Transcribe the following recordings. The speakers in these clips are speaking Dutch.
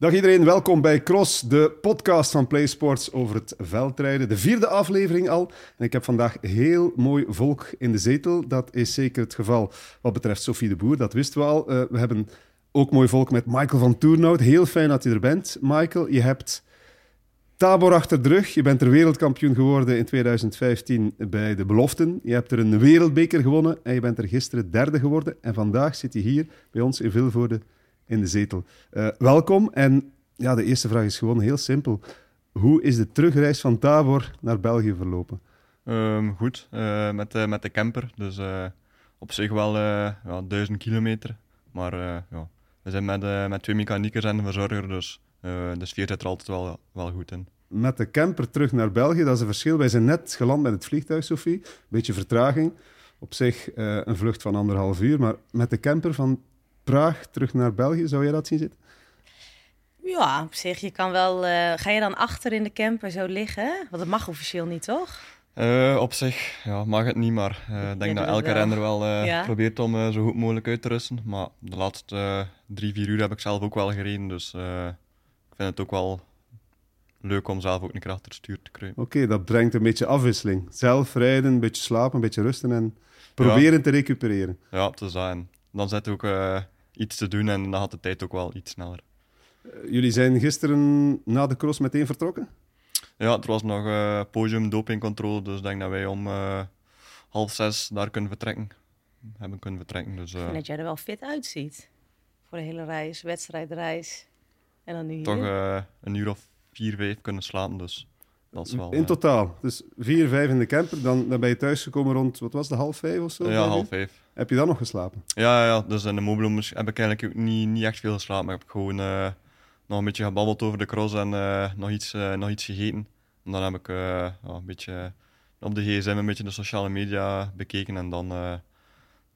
Dag iedereen, welkom bij Cross, de podcast van PlaySports over het veldrijden. De vierde aflevering al. En ik heb vandaag heel mooi volk in de zetel. Dat is zeker het geval wat betreft Sophie de Boer, dat wisten we al. Uh, we hebben ook mooi volk met Michael van Toernout. Heel fijn dat je er bent, Michael. Je hebt Tabor achter de rug. Je bent er wereldkampioen geworden in 2015 bij de beloften. Je hebt er een wereldbeker gewonnen en je bent er gisteren derde geworden. En vandaag zit je hier bij ons in Vilvoorde in de zetel. Uh, welkom. En ja, de eerste vraag is gewoon heel simpel. Hoe is de terugreis van Tabor naar België verlopen? Um, goed, uh, met, uh, met de camper. Dus op zich wel ja, duizend kilometer. Maar ja, we zijn met, met twee mechaniekers en een verzorger, dus de sfeer zit er altijd wel, wel goed in. Met de camper terug naar België, dat is een verschil. Wij zijn net geland met het vliegtuig, Sophie. Beetje vertraging. Op zich een vlucht van anderhalf uur. Maar met de camper van Praag terug naar België, zou jij dat zien zitten? Ja, op zich. Je kan wel. Uh, ga je dan achter in de camper zo liggen? Want dat mag officieel niet, toch? Uh, op zich ja, mag het niet, maar uh, ik denk dat elke renner wel ja? probeert om zo goed mogelijk uit te rusten. Maar de laatste drie, vier uur heb ik zelf ook wel gereden, dus ik vind het ook wel leuk om zelf ook een keer achter het stuur te kruipen. Oké, dat brengt een beetje afwisseling. Zelf rijden, een beetje slapen, een beetje rusten en proberen ja. te recupereren. Ja, te zijn. Dan zet ook iets te doen en dan gaat de tijd ook wel iets sneller. Eh, jullie zijn gisteren na de cross meteen vertrokken? Ja, er was nog uh, podium dopingcontrole, dus ik denk dat wij om uh, half zes daar kunnen vertrekken. Hebben kunnen vertrekken. Dus, uh, ik vind dat jij er wel fit uitziet. Voor de hele reis, wedstrijdreis. En dan nu Toch een uur of vier, vijf kunnen slapen, dus dat is wel... In totaal? Dus vier, vijf in de camper, dan, dan ben je thuisgekomen rond, wat was de half vijf of zo? Ja, half vijf. Heb je dan nog geslapen? Ja, ja dus in de Mobilum heb ik eigenlijk ook niet, niet echt veel geslapen. Maar ik heb gewoon uh, nog een beetje gebabbeld over de cross en uh, nog, iets, uh, nog iets gegeten. En dan heb ik een beetje op de gsm een beetje de sociale media bekeken en dan,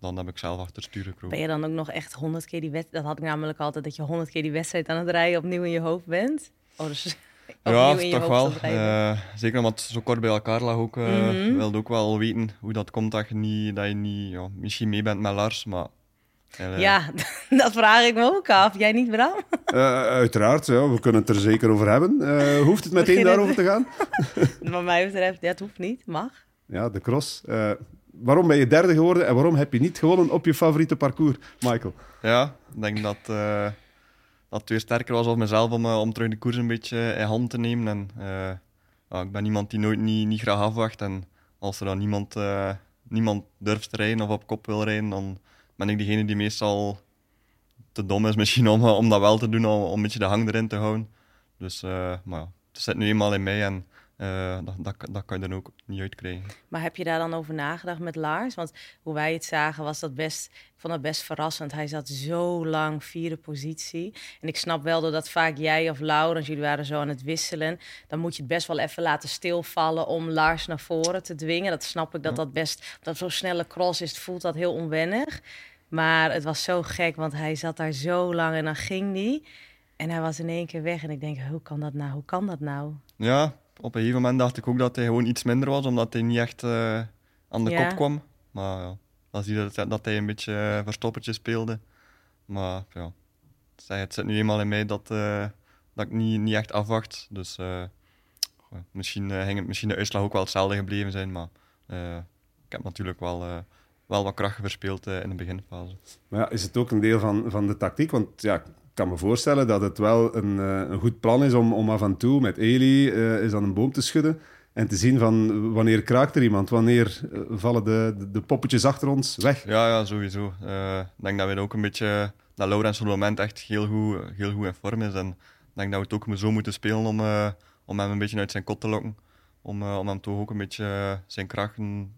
dan heb ik zelf achter het stuur gekropen. Ben je dan ook nog echt honderd keer die wedstrijd? Dat had ik namelijk altijd, dat je honderd keer die wedstrijd aan het rijden opnieuw in je hoofd bent. Oh, dus ja, toch wel. Uh, zeker omdat het zo kort bij elkaar lag ook. Uh, mm -hmm. wilde ook wel weten hoe dat komt dat je niet, dat je niet ja, misschien mee bent met Lars, maar... Uh, ja, dat vraag ik me ook af. Jij niet, Bram? uiteraard, ja, we kunnen het er zeker over hebben. hoeft het meteen daarover te gaan? Wat mij betreft, dat hoeft niet. Mag. Ja, de cross. waarom ben je derde geworden en waarom heb je niet gewonnen op je favoriete parcours, Michael? Ja, ik denk dat dat het weer sterker was op mezelf om, uh, om terug de koers een beetje in hand te nemen. En, ja, ik ben iemand die nooit niet, niet graag afwacht. En als er dan niemand, uh, niemand durft te rijden of op kop wil rijden, dan ben ik degene die meestal te dom is misschien om, om dat wel te doen, om, om een beetje de hang erin te houden. Dus maar ja, het zit nu eenmaal in mij en uh, dat, dat, dat, kan je dan ook niet uitkrijgen. Maar heb je daar dan over nagedacht met Lars? Want hoe wij het zagen was dat best, ik vond dat best verrassend. Hij zat zo lang vierde positie. En ik snap wel dat vaak jij of Laurens, jullie waren zo aan het wisselen. Dan moet je het best wel even laten stilvallen om Lars naar voren te dwingen. Dat snap ik dat dat best, dat zo'n snelle cross is, voelt dat heel onwennig. Maar het was zo gek, want hij zat daar zo lang en dan ging hij. En hij was in één keer weg. En ik denk, hoe kan dat nou? Hoe kan dat nou? Ja, op een gegeven moment dacht ik ook dat hij gewoon iets minder was, omdat hij niet echt uh, aan de ja. kop kwam. Maar ja, dan zie je dat, dat hij een beetje uh, verstoppertje speelde. Maar ja, het zit nu eenmaal in mij dat, uh, dat ik niet, niet echt afwacht. Dus misschien ging het misschien de uitslag ook wel hetzelfde gebleven zijn. Maar ik heb natuurlijk wel wel wat kracht verspeeld uh, in de beginfase. Maar ja, is het ook een deel van, van de tactiek? Want ja, kan me voorstellen dat het wel een, uh, een goed plan is om, om af en toe met Eli uh, is aan een boom te schudden en te zien van wanneer kraakt er iemand, wanneer uh, vallen de, de, de, poppetjes achter ons weg. Ja, ja sowieso. ik denk dat we ook een beetje, dat Laurens op het moment echt heel goed, heel goed in vorm is en ik denk dat we het ook zo moeten spelen om, om hem een beetje uit zijn kot te lokken. Om, om hem toch ook een beetje zijn krachten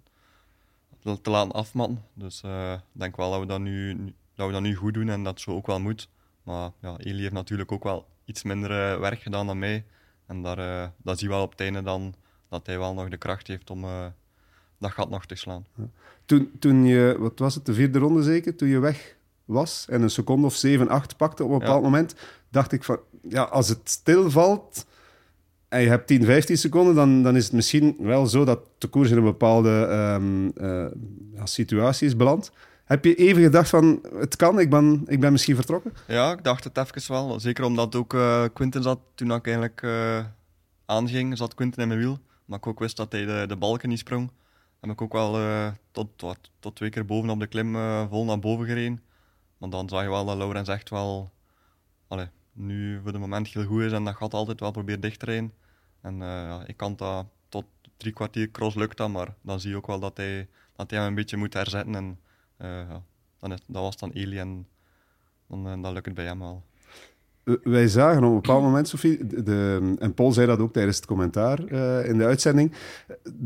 te laten afmatten. Dus ik denk wel dat we dat nu, dat we dat nu goed doen en dat zo ook wel moet. Maar ja, Eli heeft natuurlijk ook wel iets minder uh, werk gedaan dan mij. En daar, uh, dat zie je wel op het einde dan dat hij wel nog de kracht heeft om uh, dat gat nog te slaan. Ja. Toen, toen je, wat was het, de vierde ronde zeker, toen je weg was en een seconde of 7, 8 pakte op een bepaald ja. moment, dacht ik van, ja, als het stilvalt en je hebt 10, 15 seconden, dan, dan is het misschien wel zo dat de koers in een bepaalde um, situatie is beland. Heb je even gedacht van, het kan, ik ben, ik ben misschien vertrokken? Ja, ik dacht het even wel. Zeker omdat ook uh, Quinten zat, toen ik eigenlijk uh, aanging, zat Quinten in mijn wiel. Maar ik ook wist dat hij de, de balken niet sprong. Heb ik ook wel uh, tot, tot, twee keer boven op de klim vol naar boven gereden. Maar dan zag je wel dat Laurens echt wel, allee, nu voor het moment heel goed is en dat gaat altijd wel proberen dicht te rijden. En ik kan dat tot drie kwartier cross lukt dat, maar dan zie je ook wel dat hij, dat hij hem een beetje moet herzetten. En ja, dan is, dat was dan Eli en dan, uh, dan lukt het bij hem wel. Wij zagen op een bepaald moment, Sophie, de, en Paul zei dat ook tijdens het commentaar uh, in de uitzending.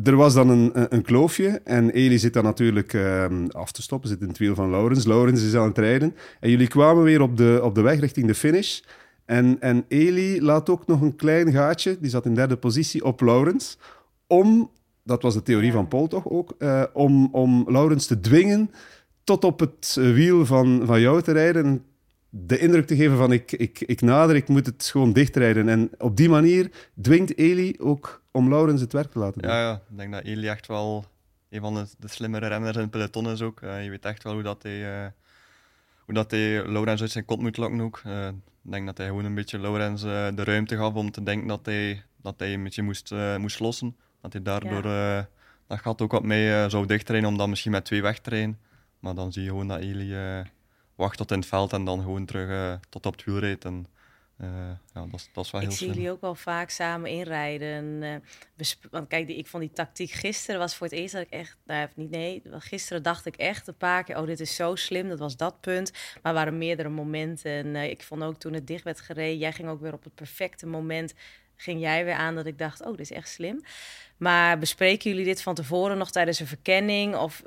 Er was dan een, een, kloofje en Eli zit dan natuurlijk uh, af te stoppen, zit in het wiel van Laurens. Laurens is aan het rijden en jullie kwamen weer op de, op de weg richting de finish. En, en Eli laat ook nog een klein gaatje, die zat in derde positie, op Laurens, om, dat was de theorie van Paul toch ook, uh, om, om Laurens te dwingen tot op het wiel van, van jou te rijden. En de indruk te geven van ik, ik, ik nader, ik moet het gewoon dichtrijden. En op die manier dwingt Eli ook om Laurens het werk te laten doen. Ja, ja. ik denk dat Eli echt wel een van de, de slimmere renners in het peloton is ook. Uh, je weet echt wel hoe dat hij, uh, hoe dat hij Laurens uit zijn kont moet lokken ook. Uh, ik denk dat hij gewoon een beetje Laurens de ruimte gaf om te denken dat hij, dat hij een beetje moest, moest lossen. Dat hij daardoor ja. dat gat ook wat mee zou dichtrijden om dan misschien met twee weg te rijden. Maar dan zie je gewoon dat Eli uh, wacht tot in het veld en dan gewoon terug uh, tot op het wiel rijdt. En, uh, ja, dat, dat is wel heel Ik zie slim. jullie ook wel vaak samen inrijden. want kijk, die, ik vond die tactiek gisteren was voor het eerst dat ik echt... Nou, niet nee, gisteren dacht ik echt een paar keer... oh, dit is zo slim, dat was dat punt. Maar er waren meerdere momenten. En ik vond ook toen het dicht werd gereden... jij ging ook weer op het perfecte moment... ging jij weer aan dat ik dacht, oh, dit is echt slim. Maar bespreken jullie dit van tevoren nog tijdens een verkenning? Of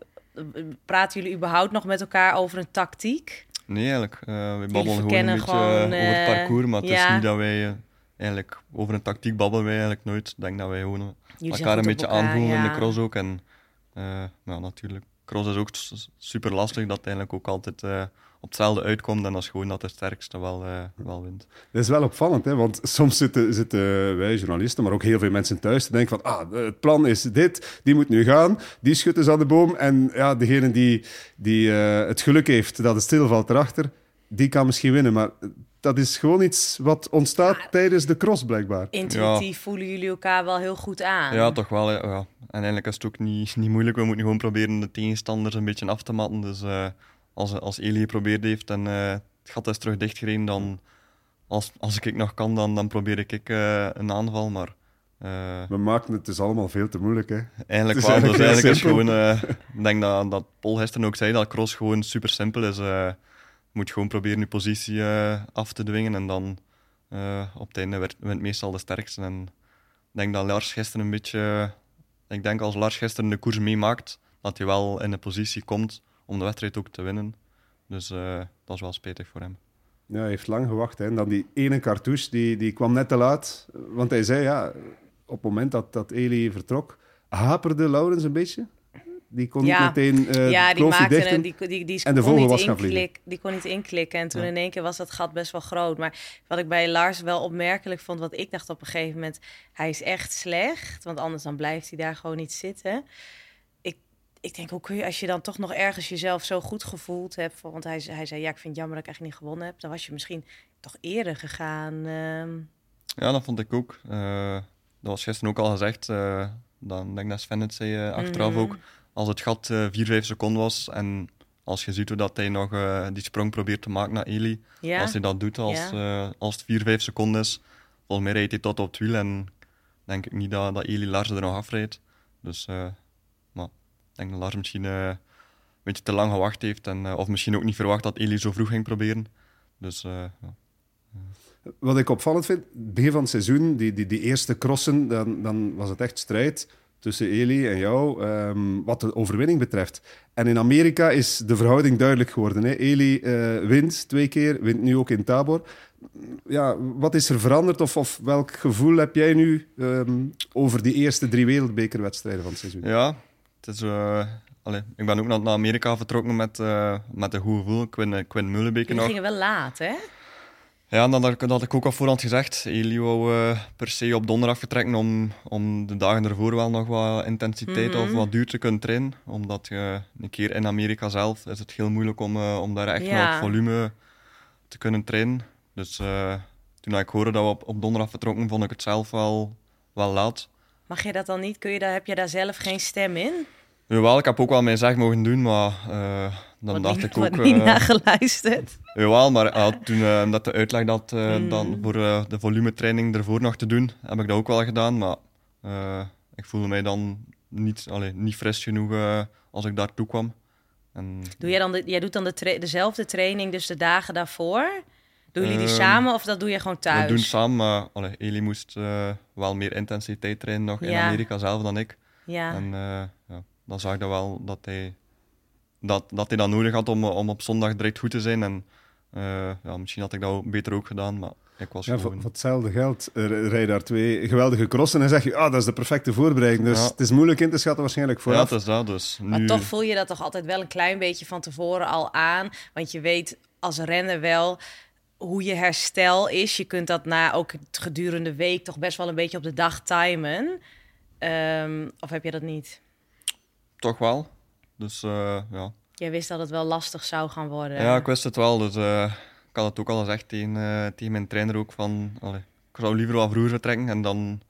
praten jullie überhaupt nog met elkaar over een tactiek? Nee, eigenlijk. Uh, we babbelen gewoon een beetje gewoon, uh, over het parcours, maar het ja. is niet dat wij uh, eigenlijk over een tactiek babbelen wij eigenlijk nooit. Ik denk dat wij gewoon elkaar een beetje elkaar, aanvoelen ja. in de cross ook. En ja, natuurlijk, cross is ook super lastig, dat eigenlijk ook altijd op hetzelfde uitkomt en als gewoon dat de sterkste wel, uh, wel wint. Dat is wel opvallend, hè? want soms zitten, zitten wij journalisten, maar ook heel veel mensen thuis te denken van ah, het plan is dit, die moet nu gaan, die schudt dus aan de boom en ja, degene die, die uh, het geluk heeft dat het stilvalt erachter, die kan misschien winnen, maar dat is gewoon iets wat ontstaat ja, tijdens de cross, blijkbaar. Intuïtief ja. voelen jullie elkaar wel heel goed aan. Ja, toch wel. Ja. En eigenlijk is het ook niet, niet moeilijk. We moeten gewoon proberen de tegenstanders een beetje af te matten. Dus uh, als, als Eli geprobeerd heeft en uh, het gat is terug dichtgereden, dan als, als ik nog kan, dan, dan probeer ik uh, een aanval. Maar, uh, We maken het dus allemaal veel te moeilijk. Hè? Eigenlijk wel. Dus eigenlijk is gewoon, ik denk dat, dat Paul gisteren ook zei dat cross gewoon super simpel is. je moet gewoon proberen je positie af te dwingen en dan op het einde wint meestal de sterkste. En ik denk dat Lars gisteren een beetje. Ik denk als Lars gisteren de koers meemaakt, dat hij wel in de positie komt om de wedstrijd ook te winnen. Dus uh, dat is wel spijtig voor hem. Ja, hij heeft lang gewacht. Hè. En dan die ene cartouche, die, die kwam net te laat. Want hij zei, ja, op het moment dat, dat Eli vertrok, haperde Laurens een beetje. Die kon ja. niet meteen uh, ja, die maakte een, die, die, die, en de kon niet was gaan vliegen. Die kon niet inklikken. En toen ja. in één keer was dat gat best wel groot. Maar wat ik bij Lars wel opmerkelijk vond, wat ik dacht op een gegeven moment, hij is echt slecht. Want anders dan blijft hij daar gewoon niet zitten ik denk, hoe kun je, als je dan toch nog ergens jezelf zo goed gevoeld hebt, want hij, hij zei, ja, ik vind het jammer dat ik eigenlijk niet gewonnen heb, dan was je misschien toch eerder gegaan. Uh... Ja, dat vond ik ook. Uh, dat was gisteren ook al gezegd. Uh, dan denk ik dat Sven het zei achteraf mm -hmm. ook. Als het gat 4, 5 seconden was en als je ziet hoe dat hij nog die sprong probeert te maken naar Eli, ja. als hij dat doet als, ja. als het 4, 5 seconden is, volgens mij rijdt hij tot op het wiel en denk ik niet dat, dat Eli Lars er nog afrijdt. Dus denk dat Lars misschien uh, een beetje te lang gewacht heeft. En, uh, of misschien ook niet verwacht dat Eli zo vroeg ging proberen. Dus, uh, ja. Wat ik opvallend vind, begin van het seizoen, die, die, die eerste crossen, dan, dan was het echt strijd tussen Eli en jou, um, wat de overwinning betreft. En in Amerika is de verhouding duidelijk geworden. Hè? Eli wint twee keer, wint nu ook in Tabor. Ja, wat is er veranderd of, of welk gevoel heb jij nu um, over die eerste drie wereldbekerwedstrijden van het seizoen? Ja, het is, uh, allee, ik ben ook naar, naar Amerika vertrokken met, uh, met een goed gevoel. Quinn, Quinn Mullenbeke nog. gingen wel laat, hè? Ja, dat, dat had ik ook al voorhand gezegd. Eli wou eh, per se op donderdag vertrekken om, om de dagen ervoor wel nog wat intensiteit of Mhm. wat duur te kunnen trainen. Omdat je een keer in Amerika zelf is het heel moeilijk om, eh, om daar echt Ja. nog volume te kunnen trainen. Dus eh, toen ik hoorde dat we op, op donderdag vertrokken, vond ik het zelf wel, wel laat. Mag je dat dan niet? Kun je daar, heb je daar zelf geen stem in? Jawel, ik heb ook wel mijn zeg mogen doen, maar eh, dan dacht niet, ik ook... wordt niet eh, naar geluisterd. Jawel, maar eh, toen dat de uitleg dat eh, Mm. dan voor de volumetraining ervoor nog te doen, heb ik dat ook wel gedaan. Maar ik voelde mij dan niet, allee, niet fris genoeg als ik daartoe kwam. En, Doe jij, dan de, jij doet dan de tra- dezelfde training dus de dagen daarvoor? Doen jullie die Ehm, samen of dat doe je gewoon thuis? We doen het samen, maar allee, Eli moest eh, wel meer intensiteit trainen nog in Ja. Amerika zelf dan ik. Ja. En eh, ja, dan zag ik dat wel dat hij dat, dat, hij dat nodig had om, om op zondag direct goed te zijn. En eh, ja, misschien had ik dat ook beter ook gedaan, maar ik was Ja, voor, gewoon... voor hetzelfde geld rij je daar twee geweldige crossen en zeg je, ah, dat is de perfecte voorbereiding. Dus Ja. het is moeilijk in te schatten waarschijnlijk Ja, vooraf. het is dat. Dus Maar toch voel je dat toch altijd wel een klein beetje van tevoren al aan. Want je weet als renner wel hoe je herstel is. Je kunt dat na ook gedurende de week toch best wel een beetje op de dag timen. Ehm, of heb je dat niet? Toch wel. Dus eh, ja. Jij wist dat het wel lastig zou gaan worden. ja, ik wist het wel. Dus eh, ik had het ook al gezegd tegen, eh, tegen mijn trainer ook van... Allee, ik zou liever wat vroeger vertrekken en dan...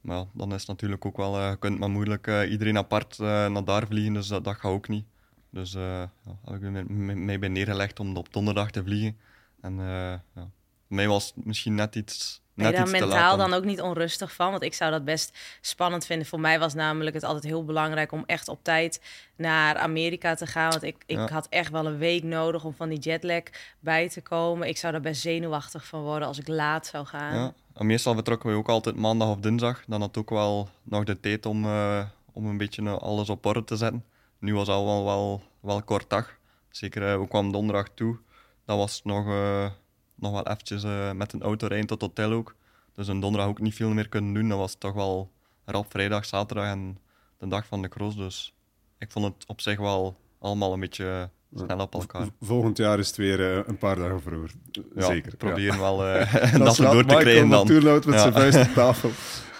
Maar dan is het natuurlijk ook wel... je kunt maar moeilijk iedereen apart naar daar vliegen, dus dat, dat gaat ook niet. Dus eh ja, heb ik mij- mij mij bij neergelegd om op donderdag te vliegen. En eh, ja, mij was misschien net iets, Ben je net daar iets te mentaal dan ook niet onrustig van? Want ik zou dat best spannend vinden. Voor mij was namelijk het altijd heel belangrijk om echt op tijd naar Amerika te gaan. Want ik, ik Ja. had echt wel een week nodig om van die jetlag bij te komen. Ik zou daar best zenuwachtig van worden als ik laat zou gaan. Ja, en meestal vertrokken we ook altijd maandag of dinsdag. Dan had ook wel nog de tijd om, eh, om een beetje eh, alles op orde te zetten. Nu was het al wel, wel, wel kort dag. Zeker, eh, we kwamen donderdag toe. Dat was nog, eh, nog wel eventjes eh, met een auto rijden tot hotel ook. Dus een donderdag ook niet veel meer kunnen doen. Dat was toch wel rap vrijdag, zaterdag en de dag van de cross. Dus ik vond het op zich wel allemaal een beetje snel op elkaar. Volgend jaar is het weer eh, een paar dagen vroeger. Ja, Zeker. proberen wel eh, Ja. dat, is door te krijgen dan. Met Ja. zijn vuist op tafel.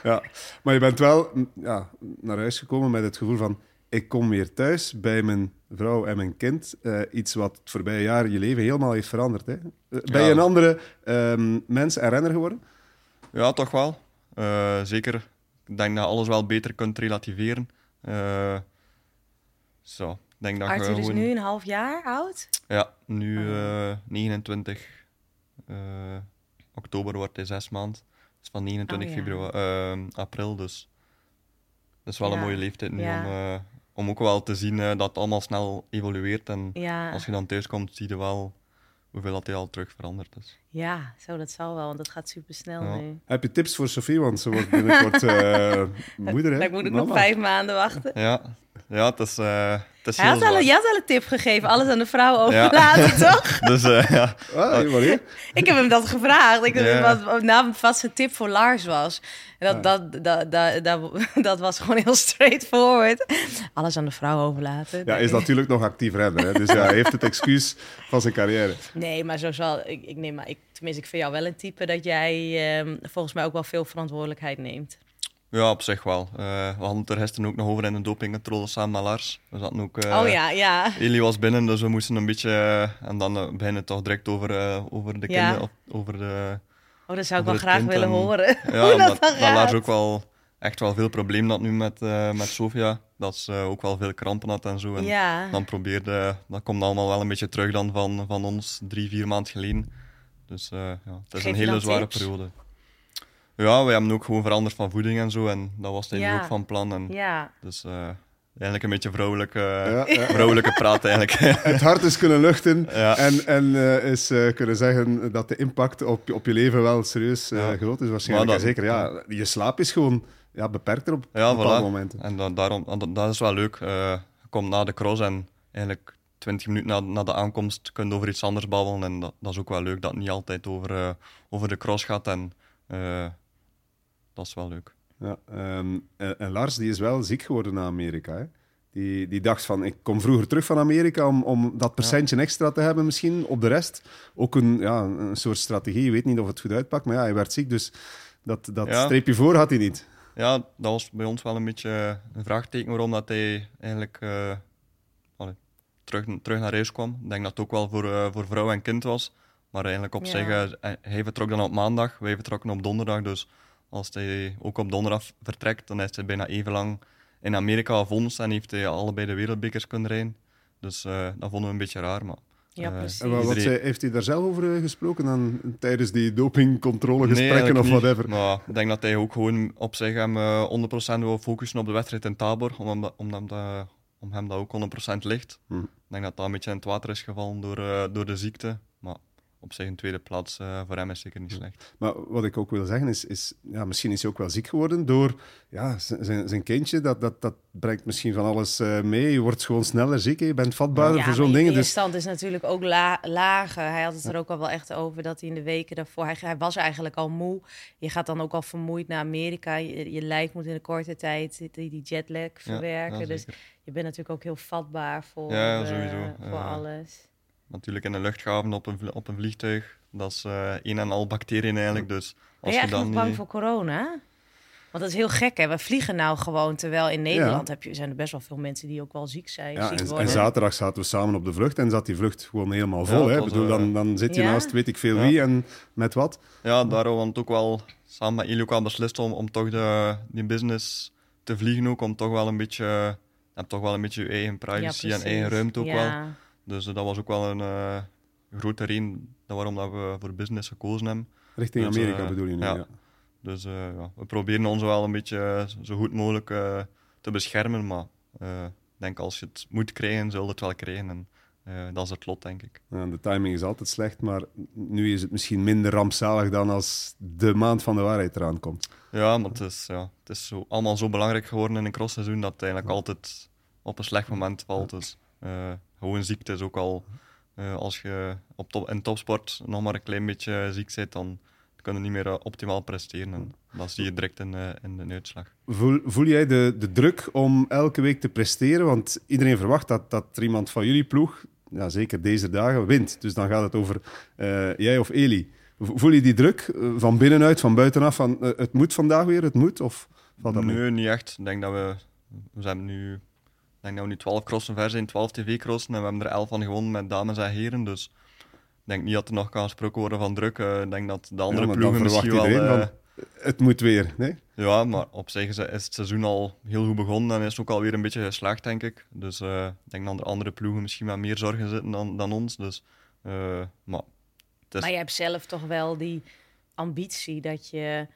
Ja. Maar je bent wel mm, ja, naar huis gekomen met het gevoel van... Ik kom weer thuis bij mijn vrouw en mijn kind. Eh, iets wat het voorbije jaar je leven helemaal heeft veranderd. Hè? Eh, Ben Ja. je een andere ehm, mens en renner geworden? Ja, toch wel. Eh, zeker. Ik denk dat je alles wel beter kunt relativeren. Eh, zo, denk dat je Arthur is gewoon... nu een half jaar oud. Ja, nu Oh. eh, 29 eh, oktober wordt hij zes maand. Dus van 29 Oh, ja. februari, april, dus dat is wel een mooie leeftijd nu Ja. om, eh, om ook wel te zien eh, dat het allemaal snel evolueert. En Ja, als je dan thuis komt, zie je wel hoeveel dat hij al terug veranderd is. ja zo dat zal wel, want dat gaat super snel Ja. nu. Heb je tips voor Sophie? Want ze wordt binnenkort eh, moeder. Hè? Dan moet ik nog vijf maanden wachten. Ja, ja het is, eh het is Hij heel had al, zwaar. je had al een tip gegeven, alles aan de vrouw overlaten, toch? Dus eh, ja, Ah? Ik heb hem dat gevraagd. Ik wat, wat, nou, wat zijn tip voor Lars was. En dat, dat, dat, dat, dat, dat was gewoon heel straightforward. Alles aan de vrouw overlaten. Ja, is natuurlijk nog actief renner. Hè? Dus ja, hij heeft het excuus van zijn carrière. Nee, maar zo zal ik, ik neem maar, ik, tenminste, ik vind jou wel een type dat jij ehm, volgens mij ook wel veel verantwoordelijkheid neemt. Ja, op zich wel. Eh, we hadden het er gisteren ook nog over in de dopingcontrole samen met Lars. We zaten ook... eh, oh ja, ja. Eli was binnen, dus we moesten een beetje... eh, en dan beginnen toch direct over, over de kinderen, over de... Oh, dat zou ik wel graag kind willen en- horen. Ja, Hoe dat Lars ook wel echt wel veel probleem had nu met, met Sofia. Dat ze ook wel veel krampen had en zo. En Ja. dan probeerde... Dat komt allemaal wel een beetje terug dan van, van ons drie, vier maanden geleden. Dus ja, het is Geef een hele zware tips? periode. Ja, we hebben ook gewoon veranderd van voeding en zo. En dat was hij nu Ja. ook van plan. En Ja. Dus eh, eigenlijk een beetje vrouwelijke, Ja, ja. vrouwelijke praat eigenlijk. Het hart is kunnen luchten Ja. en, en eh, is eh, kunnen zeggen dat de impact op, op je leven wel serieus eh, Ja. groot is waarschijnlijk. Dat- zeker, ja, je slaap is gewoon ja, beperkter op Ja, bepaalde voilà. momenten. En dan, daarom, en dat, dat is wel leuk. Eh, je komt na de cross en eigenlijk 20 minuten na, na de aankomst kun je over iets anders babbelen. En dat, dat is ook wel leuk dat het niet altijd over, eh, over de cross gaat. En eh, dat is wel leuk. Ja, ehm, en, en Lars die is wel ziek geworden na Amerika. Hè? die, die dacht van, ik kom vroeger terug van Amerika om, om dat percentje extra te hebben misschien op de rest. Ook een, ja, een soort strategie. Je weet niet of het goed uitpakt, maar ja, hij werd ziek, dus dat, dat Ja. streepje voor had hij niet. Ja, dat was bij ons wel een beetje een vraagteken waarom dat hij eigenlijk eh, allee, terug, terug naar huis kwam. Ik denk dat het ook wel voor, eh, voor vrouw en kind was. Maar eigenlijk op Ja. zich, eh, hij- hij vertrok dan op maandag, wij vertrokken op donderdag. Dus als hij ook op donderdag vertrekt, dan is hij bijna even lang in Amerika of ons en heeft hij allebei de wereldbekers kunnen rijden. Dus eh, dat vonden we een beetje raar. Maar, Ja, eh, precies. En wat, wat iedereen- zei- heeft hij daar zelf over eh, gesproken dan, tijdens die dopingcontrolegesprekken Nee, of whatever? niet. Maar ik denk dat hij ook gewoon op zich hem eh, 100% wil focussen op de wedstrijd in Tabor, om hem dat, om hem dat, om hem dat ook 100% ligt. Hm. Ik denk dat dat een beetje in het water is gevallen door, eh, door de ziekte. Op zich een tweede plaats eh, voor hem is zeker niet slecht. Maar wat ik ook wil zeggen is, is ja, misschien is hij ook wel ziek geworden door ja, zijn, zijn kindje. Dat, dat, dat brengt misschien van alles eh, mee. Je wordt gewoon sneller ziek, hè. je bent vatbaarder Ja, voor zo'n dingen. Dus weerstand is natuurlijk ook la- lager. Hij had het er ook al wel echt over dat hij in de weken daarvoor... Hij, hij was eigenlijk al moe. Je gaat dan ook al vermoeid naar Amerika. Je, je lijf moet in een korte tijd die, die jetlag verwerken. ja, dus je bent natuurlijk ook heel vatbaar voor, Ja, eh, sowieso. voor alles. Natuurlijk in een luchthaven op een, op een vliegtuig. Dat is eh een en al bacteriën eigenlijk. Dus Ben als je je eigenlijk dan nog bang niet- voor corona? Want dat is heel gek, hè? We vliegen nou gewoon, terwijl in Nederland heb je, zijn er best wel veel mensen die ook wel ziek zijn, ja, ziek en, zaterdag zaten we samen op de vlucht en zat die vlucht gewoon helemaal vol. hè. Bedoel, eh, dan, dan zit je Ja? naast weet ik veel Ja. wie en met wat. Ja, daarom want ook wel samen met jullie ook al beslist om, om toch de, die business te vliegen ook, om toch wel een beetje, je hebt toch wel een beetje je eigen privacy en eigen ruimte ook wel. Dus dat was ook wel een eh, grote reden dat waarom dat we voor business gekozen hebben. Richting Dus, Amerika eh, bedoel je nu, ja. ja. Dus eh, ja, we proberen ons wel een beetje zo goed mogelijk te beschermen, maar ik denk als je het moet krijgen, zul je het wel krijgen. En dat is het lot, denk ik. Ja, de timing is altijd slecht, maar nu is het misschien minder rampzalig dan als de maand van de waarheid eraan komt. Ja, maar het is, ja, het is zo, allemaal zo belangrijk geworden in een crossseizoen dat het eigenlijk altijd op een slecht moment valt. Dus gewoon ziekte is ook al, eh, als je op top, in topsport nog maar een klein beetje ziek bent, dan kun je niet meer eh, optimaal presteren. En dat zie je direct in, eh, in de uitslag. Voel, voel jij de, de druk om elke week te presteren? Want iedereen verwacht dat, dat er iemand van jullie ploeg, ja, zeker deze dagen, wint. Dus dan gaat het over jij of Eli. Vo- Voel je die druk van binnenuit, van buitenaf, van het moet vandaag weer, het moet? Of valt dat mee? Nee, niet echt. Ik denk dat we, we hebben nu, denk dat we nu 12 crossen ver zijn, 12 tv-crossen en we hebben er 11 van gewonnen met dames en heren. Dus ik denk niet dat er nog kan gesproken worden van druk. Eh, ik denk dat de andere ploegen misschien wel... iedereen eh, van, het moet weer. Nee? Ja, maar op zich is, is het seizoen al heel goed begonnen en is het ook alweer een beetje geslaagd, denk ik. Dus eh, ik denk dat de andere ploegen misschien met meer zorgen zitten dan, dan ons. Dus, eh, maar het is, Maar je hebt zelf toch wel die ambitie dat je...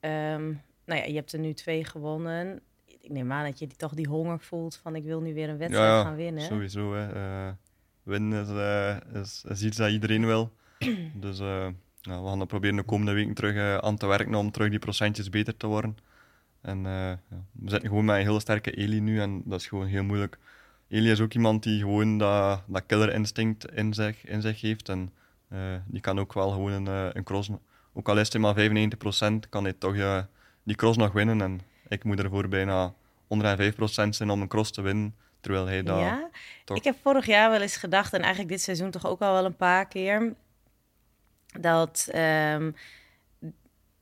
ehm, nou ja, je hebt er nu twee gewonnen. Ik neem aan dat je die, toch die honger voelt van ik wil nu weer een wedstrijd ja, gaan winnen. sowieso. Hè. Eh, winnen is, eh, is, is iets dat iedereen wil. dus eh, we gaan er proberen de komende weken terug aan te werken om terug die procentjes beter te worden. En ja, we zitten gewoon met een heel sterke Eli nu en dat is gewoon heel moeilijk. Eli is ook iemand die gewoon dat, dat killer instinct in zich, in zich heeft. En die kan ook wel gewoon een, een cross, ook al is hij maar 95%, kan hij toch die cross nog winnen. En ik moet ervoor bijna 105% zijn om een cross te winnen. Terwijl hij dat ja, toch- ik heb vorig jaar wel eens gedacht, en eigenlijk dit seizoen toch ook al wel een paar keer, dat ehm,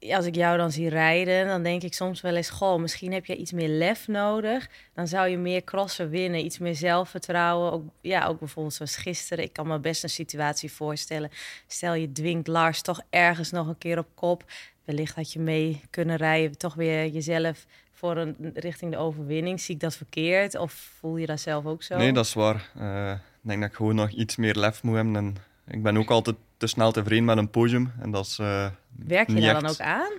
als ik jou dan zie rijden, dan denk ik soms wel eens, goh, misschien heb je iets meer lef nodig. Dan zou je meer crossen winnen, iets meer zelfvertrouwen. Ook, ja, ook bijvoorbeeld zoals gisteren. Ik kan me best een situatie voorstellen. Stel je dwingt Lars toch ergens nog een keer op kop. Wellicht had je mee kunnen rijden, toch weer jezelf voor een richting de overwinning. Zie ik dat verkeerd of voel je dat zelf ook zo? Nee, dat is waar. Eh, ik denk dat ik gewoon nog iets meer lef moet hebben. En ik ben ook altijd te snel tevreden met een podium. En dat is, eh, Werk je daar echt- dan ook aan?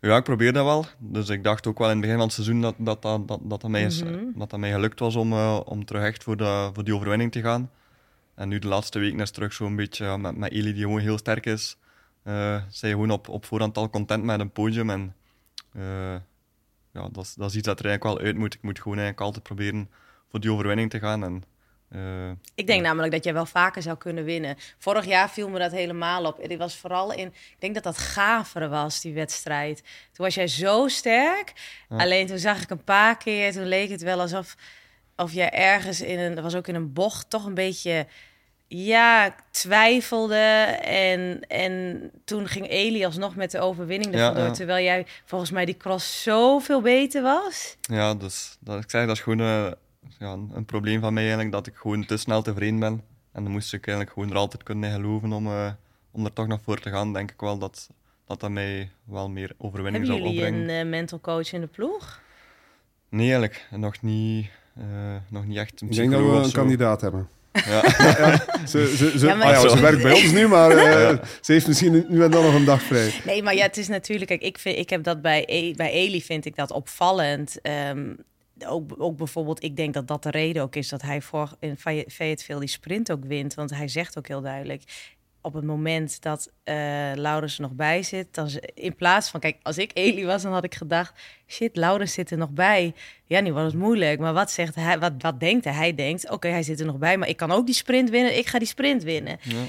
Ja, ik probeer dat wel. Dus ik dacht ook wel in het begin van het seizoen dat dat, dat, dat, dat, mij, is- Mhm. dat, dat mij gelukt was om, eh, om terug echt voor, de, voor die overwinning te gaan. En nu de laatste weken is terug zo'n beetje met, met Eli, die gewoon heel sterk is. Eh zijn je gewoon op, op voorhand al content met een podium. En eh, ja, dat, is, dat is iets dat er eigenlijk wel uit moet. Ik moet gewoon eigenlijk altijd proberen voor die overwinning te gaan. En, eh, Ik denk namelijk dat jij wel vaker zou kunnen winnen. Vorig jaar viel me dat helemaal op. Het was vooral in, ik denk dat dat Gaveren was, die wedstrijd. Toen was jij zo sterk. Alleen toen zag ik een paar keer, toen leek het wel alsof, of jij ergens in een, dat was ook in een bocht, toch een beetje ja, twijfelde. En, en toen ging Elias nog met de overwinning Ja, ja. Terwijl jij volgens mij die cross zoveel beter was. Ja, dus dat, ik zeg, dat is gewoon eh, ja, een, een probleem van mij eigenlijk, dat ik gewoon te snel tevreden ben. En dan moest ik eigenlijk gewoon er altijd kunnen in geloven om, eh, om er toch nog voor te gaan. Denk ik wel dat dat, dat mij wel meer overwinning Hebben zou jullie opbrengen. een eh, mental coach in de ploeg? Nee, eigenlijk. Nog niet, eh, nog niet echt een Ik denk dat we een kandidaat hebben. Ja. Ze, ze, ze, Ja, maar- ah ja, ze Zo. werkt bij ons nu, maar eh, ze heeft misschien nu en dan nog een dag vrij. Nee, maar ja, het is natuurlijk... Kijk, ik, vind, ik heb dat bij, E- bij Eli vind ik dat opvallend. Ehm, ook, ook bijvoorbeeld, ik denk dat dat de reden ook is dat hij voor in Fay- Fayetteville die sprint ook wint. Want hij zegt ook heel duidelijk, op het moment dat eh Laurens er nog bij zit, dan in plaats van, kijk, als ik Eli was, dan had ik gedacht, shit, Laurens zit er nog bij. Ja, nu was het moeilijk, maar wat zegt hij? Wat, wat denkt hij? Hij denkt, oké, hij zit er nog bij, maar ik kan ook die sprint winnen. Ik ga die sprint winnen. Ja.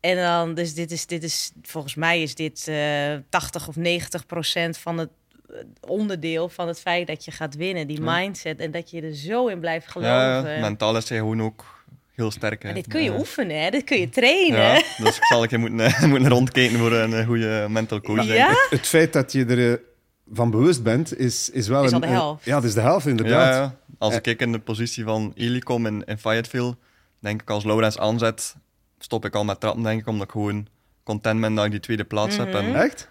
En dan, dus dit is, dit is volgens mij is dit eh 80 of 90 procent van het eh, onderdeel van het feit dat je gaat winnen. Die Ja. mindset en dat je er zo in blijft geloven. Ja, mentaal is gewoon ook heel sterk. hè. En dit kun je Ja. oefenen, hè? Dit kun je trainen. Ja, dus ik zal een keer moeten, eh, moeten rondkijken voor een eh, goede mental coach. denk Ja? ik. Het feit dat je er eh, van bewust bent, is, is wel Is een... al de een- helft. ja, dat is de helft, inderdaad. Ja, ja. Als ik in de positie van Eli kom in, in Fayetteville, denk ik als Laurens aanzet, stop ik al met trappen, denk ik, omdat ik gewoon content ben dat ik die tweede plaats heb. En, Echt?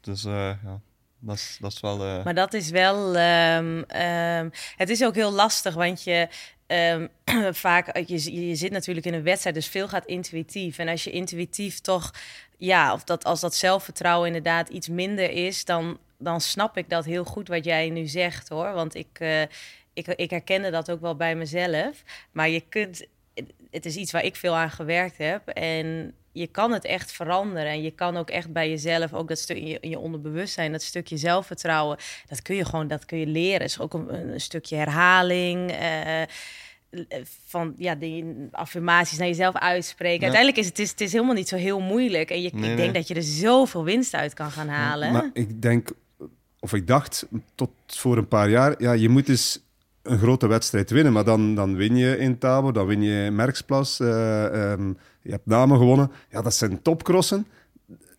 dus eh, ja, dat is, dat is wel... eh, Maar dat is wel. ehm, ehm, het is ook heel lastig, want je. Ehm, vaak, je, je zit natuurlijk in een wedstrijd, dus veel gaat intuïtief. En als je intuïtief toch, ja, of dat als dat zelfvertrouwen inderdaad iets minder is, dan, dan snap ik dat heel goed wat jij nu zegt hoor. Want ik, eh, ik, ik herkende dat ook wel bij mezelf. Maar je kunt, het is iets waar ik veel aan gewerkt heb. En je kan het echt veranderen. En je kan ook echt bij jezelf, ook dat stuk in je, onderbewustzijn, dat stukje zelfvertrouwen, dat kun je gewoon, dat kun je leren. Het is ook een, een stukje herhaling. eh, van ja, die affirmaties naar jezelf uitspreken. Ja. Uiteindelijk is het, is het is helemaal niet zo heel moeilijk. En je, Nee, ik denk dat je er zoveel winst uit kan gaan halen. Maar ik denk, of ik dacht tot voor een paar jaar, ja, je moet eens een grote wedstrijd winnen. Maar dan, dan win je in Tabo, dan win je Merksplas. eh, ehm, je hebt namen gewonnen. Ja, dat zijn topcrossen.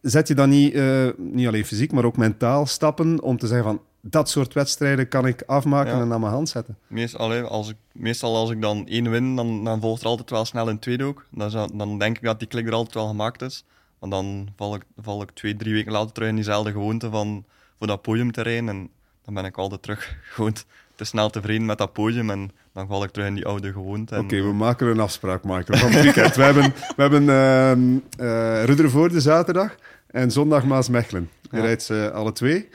Zet je dan niet, eh, niet alleen fysiek, maar ook mentaal stappen om te zeggen van dat soort wedstrijden kan ik afmaken Ja. en aan mijn hand zetten? Meestal, als ik, meestal als ik dan één win, dan, dan volgt er altijd wel snel een tweede ook. Dan, dan denk ik dat die klik er altijd wel gemaakt is. Maar dan val ik, val ik twee, drie weken later terug in diezelfde gewoonte van voor dat podium te rijden. En dan ben ik altijd terug gewoon te snel tevreden met dat podium. En dan val ik terug in die oude gewoonte. Oké, we maken een afspraak Michael, van het weekend. we hebben, we hebben ehm eh, Ruddervoorde zaterdag en zondag Maasmechelen. Je Ja. rijdt ze alle twee.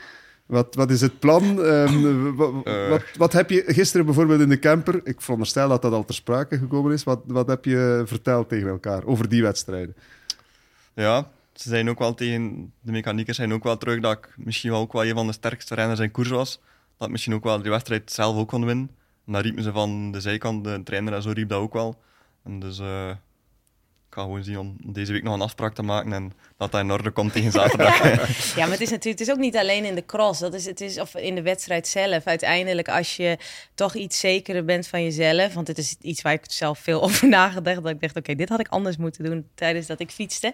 Wat, wat is het plan? Eh. wat, wat heb je gisteren bijvoorbeeld in de camper? Ik veronderstel dat dat al ter sprake gekomen is. Wat, wat heb je verteld tegen elkaar over die wedstrijden? Ja, ze zijn ook wel tegen de mechaniekers zijn ook wel terug dat ik misschien wel ook wel een van de sterkste renners in koers was. Dat misschien ook wel die wedstrijd zelf ook kon winnen. En dat riepen ze van de zijkant, de trainer en zo riep dat ook wel. En dus eh, ik ga gewoon zien om deze week nog een afspraak te maken en dat dat in orde komt tegen zaterdag. Ja, maar het is natuurlijk het is ook niet alleen in de cross. Dat is, het is, of in de wedstrijd zelf. Uiteindelijk, als je toch iets zekerder bent van jezelf. Want het is iets waar ik zelf veel over nagedacht. Dat ik dacht, oké, dit had ik anders moeten doen tijdens dat ik fietste.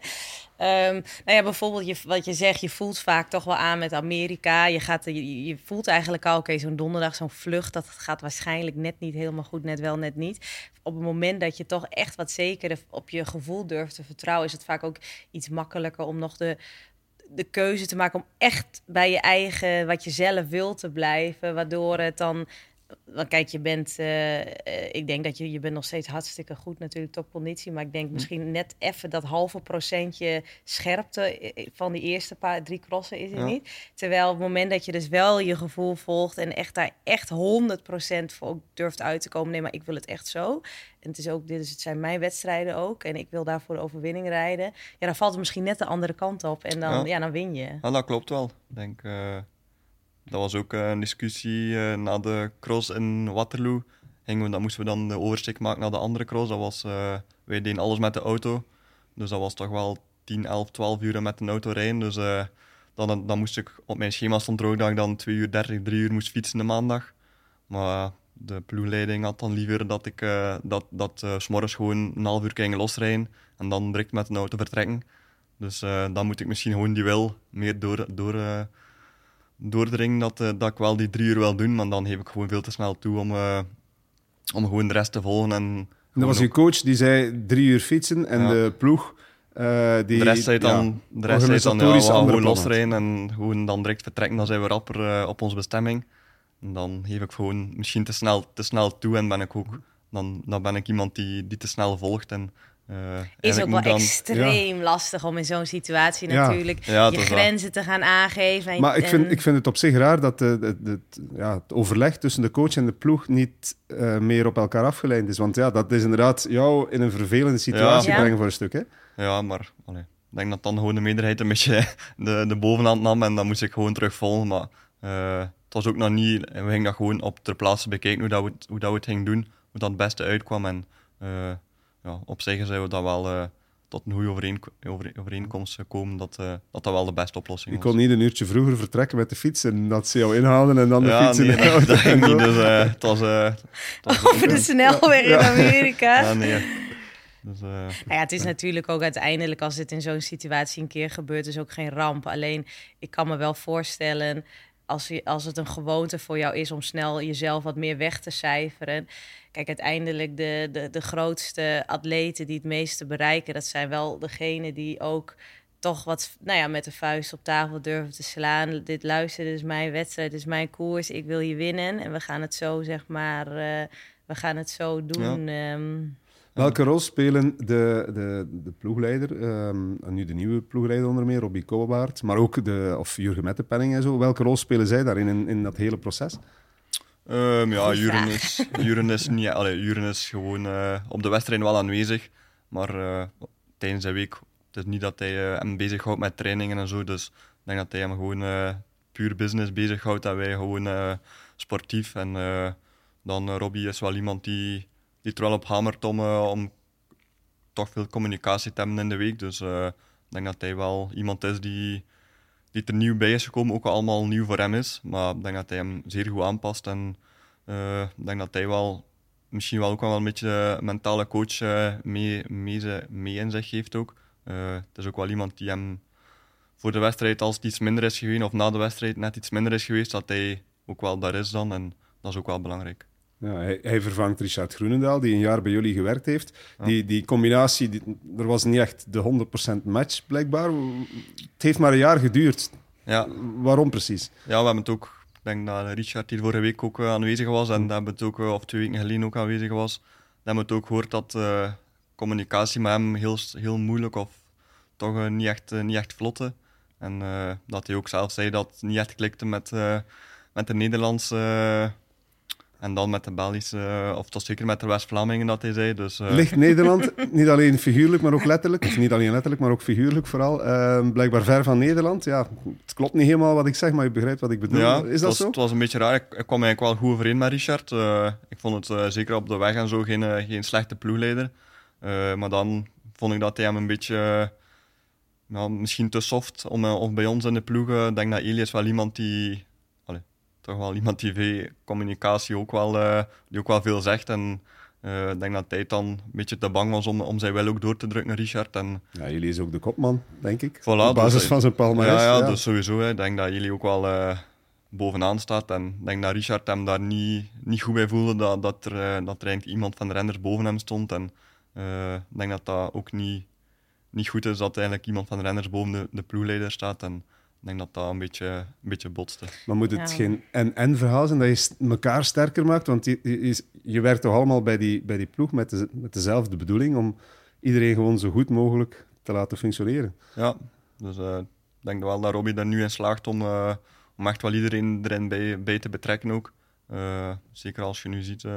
Ehm, nou ja, bijvoorbeeld je, wat je zegt, je voelt vaak toch wel aan met Amerika. Je, gaat, je, je voelt eigenlijk al, oké, zo'n donderdag, zo'n vlucht, dat gaat waarschijnlijk net niet helemaal goed, net wel, net niet. Op het moment dat je toch echt wat zekerder op je gevoel durft te vertrouwen, is het vaak ook iets makkelijker om nog de, de keuze te maken om echt bij je eigen, wat je zelf wil te blijven, waardoor het dan want kijk, je bent, eh, eh, ik denk dat je, je bent nog steeds hartstikke goed natuurlijk, topconditie. Maar ik denk misschien net even dat halve procentje scherpte eh, van die eerste paar, drie crossen is het Ja. niet. Terwijl op het moment dat je dus wel je gevoel volgt en echt daar echt 100% voor durft uit te komen. Nee, maar ik wil het echt zo. En het is ook, dit is, het zijn mijn wedstrijden ook. En ik wil daarvoor de overwinning rijden. Ja, dan valt het misschien net de andere kant op. En dan, Ja. ja. dan win je. Ja, dat klopt wel. Ik denk, dat was ook eh, een discussie eh, na de cross in Waterloo. Gingen we, dan moesten we dan de oversteek maken naar de andere cross. Dat was, eh, wij deden alles met de auto. Dus dat was toch wel 10, 11, 12 uur met een auto rijden. Dus dan, dan moest ik, op mijn schema stond er ook dat ik dan 2 uur 30, 3 uur moest fietsen de maandag. Maar de ploegleiding had dan liever dat ik dat, dat s'morgens gewoon een half uur ging losrijden en dan direct met een auto vertrekken. Dus dan moet ik misschien gewoon die wil meer door, door, doordringen dat, dat ik wel die drie uur wil doen, maar dan geef ik gewoon veel te snel toe om, om gewoon de rest te volgen. En dat was je coach die zei drie uur fietsen en ja. de ploeg uh, die, de rest zei dan, de rest zei dan ja, gewoon losrijden en gewoon dan direct vertrekken. Dan zijn we rapper op onze bestemming. En dan geef ik gewoon misschien te snel, te snel toe en ben ik ook dan, dan ben ik iemand die, die te snel volgt. En, uh, is ook wel dan, extreem ja. lastig om in zo'n situatie natuurlijk je grenzen te gaan aangeven. En, maar ik vind, ik vind het op zich raar dat de, de, de, ja, het overleg tussen de coach en de ploeg niet uh, meer op elkaar afgeleid is. Want ja, dat is inderdaad jou in een vervelende situatie brengen voor een stuk. Hè? Ja, maar allee, ik denk dat dan gewoon de meerderheid een beetje de, de bovenhand nam en dan moest ik gewoon terugvolgen. Maar uh, het was ook nog niet, we gingen dat gewoon op ter plaatse bekijken hoe, dat we, het, hoe dat we het gingen doen, hoe dat het beste uitkwam. En uh, ja, op zich zijn we dat wel uh, tot een goede overeen, over, overeenkomst gekomen dat, uh, dat dat wel de beste oplossing was. Ik kon niet een uurtje vroeger vertrekken met de fiets en dat ze jou inhaalden en dan de ja, fiets nee, in de dat ging niet. Dus, het was, het was Over de snelweg in Amerika. Ja, nee. Dus, uh, nou ja, het is natuurlijk ook uiteindelijk, als het in zo'n situatie een keer gebeurt, is ook geen ramp. Alleen, ik kan me wel voorstellen, als, je, als het een gewoonte voor jou is om snel jezelf wat meer weg te cijferen. Kijk, uiteindelijk de, de, de grootste atleten die het meeste bereiken, dat zijn wel degenen die ook toch wat nou ja, met de vuist op tafel durven te slaan. Dit luister, dit is mijn wedstrijd, dit is mijn koers, ik wil je winnen. En we gaan het zo, zeg maar, uh, we gaan het zo doen. Ja. Um, Welke rol spelen de, de, de ploegleider, um, nu de nieuwe ploegleider onder meer, Robbie Koolbaard, maar ook de, of Jurgen Mettepenning en zo, welke rol spelen zij daarin, in, in dat hele proces? Um, ja, Juren is, Juren is, niet, allee, Juren is gewoon uh, op de wedstrijd wel aanwezig, maar uh, tijdens de week, het is niet dat hij uh, hem bezighoudt met trainingen en zo, dus ik denk dat hij hem gewoon puur business bezighoudt en wij gewoon sportief. En dan Robbie is wel iemand die die er wel op hamert om, toch veel communicatie te hebben in de week. Dus uh, ik denk dat hij wel iemand is die, die er nieuw bij is gekomen, ook allemaal nieuw voor hem is. Maar ik denk dat hij hem zeer goed aanpast. En uh, ik denk dat hij wel misschien wel ook wel een beetje mentale coach mee, mee, mee in zich geeft ook. het is ook wel iemand die hem voor de wedstrijd, als het iets minder is geweest, of na de wedstrijd net iets minder is geweest, dat hij ook wel daar is dan. En dat is ook wel belangrijk. Ja, hij, hij, vervangt Richard Groenendaal, die een jaar bij jullie gewerkt heeft. Die, die combinatie, die, er was niet echt de 100% match blijkbaar. Het heeft maar een jaar geduurd. Ja. Waarom precies? Ja, we hebben het ook. Ik denk dat Richard hier vorige week ook uh, aanwezig was en dat hebben het ook, uh, of twee weken geleden ook aanwezig was. Dan hebben we het ook gehoord dat uh, communicatie met hem heel, heel moeilijk of toch niet, echt, niet echt vlotte. En dat hij ook zelf zei dat het niet echt klikte met, met de Nederlandse en dan met de Belgische, of toch zeker met de West-Vlamingen dat hij zei. Dus, uh... Ligt Nederland niet alleen figuurlijk, maar ook letterlijk, of niet alleen letterlijk, maar ook figuurlijk vooral, uh, blijkbaar ver van Nederland. Ja, het klopt niet helemaal wat ik zeg, maar je begrijpt wat ik bedoel. Ja, Is dat was, zo? Het was een beetje raar. Ik, ik kwam eigenlijk wel goed overeen met Richard. Uh, ik vond het zeker op de weg en zo geen, geen slechte ploegleider. maar dan vond ik dat hij hem een beetje... Nou, misschien te soft om, of bij ons in de ploeg. Ik denk dat Elias wel iemand die toch wel iemand die communicatie ook wel, uh, die ook wel veel zegt. En uh, ik denk dat hij dan een beetje te bang was om, om zijn wel ook door te drukken, Richard. En, ja, jullie is ook de kopman, denk ik. Voilà, Op basis dus, van zijn palmarès. Ja, ja, ja, dus sowieso. Ik denk dat jullie ook wel uh, bovenaan staat. En ik denk dat Richard hem daar niet, niet goed bij voelde dat, dat, er, dat er eigenlijk iemand van de renners boven hem stond. En ik denk dat dat ook niet, niet goed is dat eigenlijk iemand van de renners boven de, de ploegleider staat. En, ik denk dat dat een beetje, een beetje botste. Maar moet het geen en-en verhaal zijn dat je elkaar sterker maakt? Want je, je, je, werkt toch allemaal bij die, bij die ploeg met, de, met dezelfde bedoeling om iedereen gewoon zo goed mogelijk te laten functioneren. Ja, dus uh, ik denk wel dat Robbie er nu in slaagt om, uh, om echt wel iedereen erin bij, bij te betrekken ook. Uh, zeker als je nu ziet,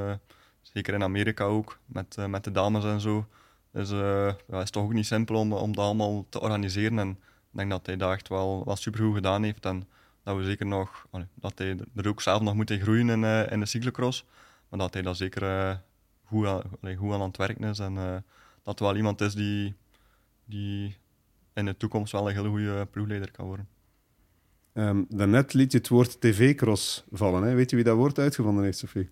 zeker in Amerika ook, met, met de dames en zo. Dus ja, het is toch ook niet simpel om, om dat allemaal te organiseren. En, ik denk dat hij dat echt wel, wel supergoed gedaan heeft. En dat we zeker nog, dat hij er ook zelf nog moet in groeien in, uh, in de cyclocross. Maar dat hij dat zeker uh, goed, aan, goed aan het werken is. En uh, dat wel iemand is die, die in de toekomst wel een hele goede ploegleider kan worden. Um, daarnet liet je het woord tv-cross vallen. Hè? Weet je wie dat woord uitgevonden heeft, Sophie?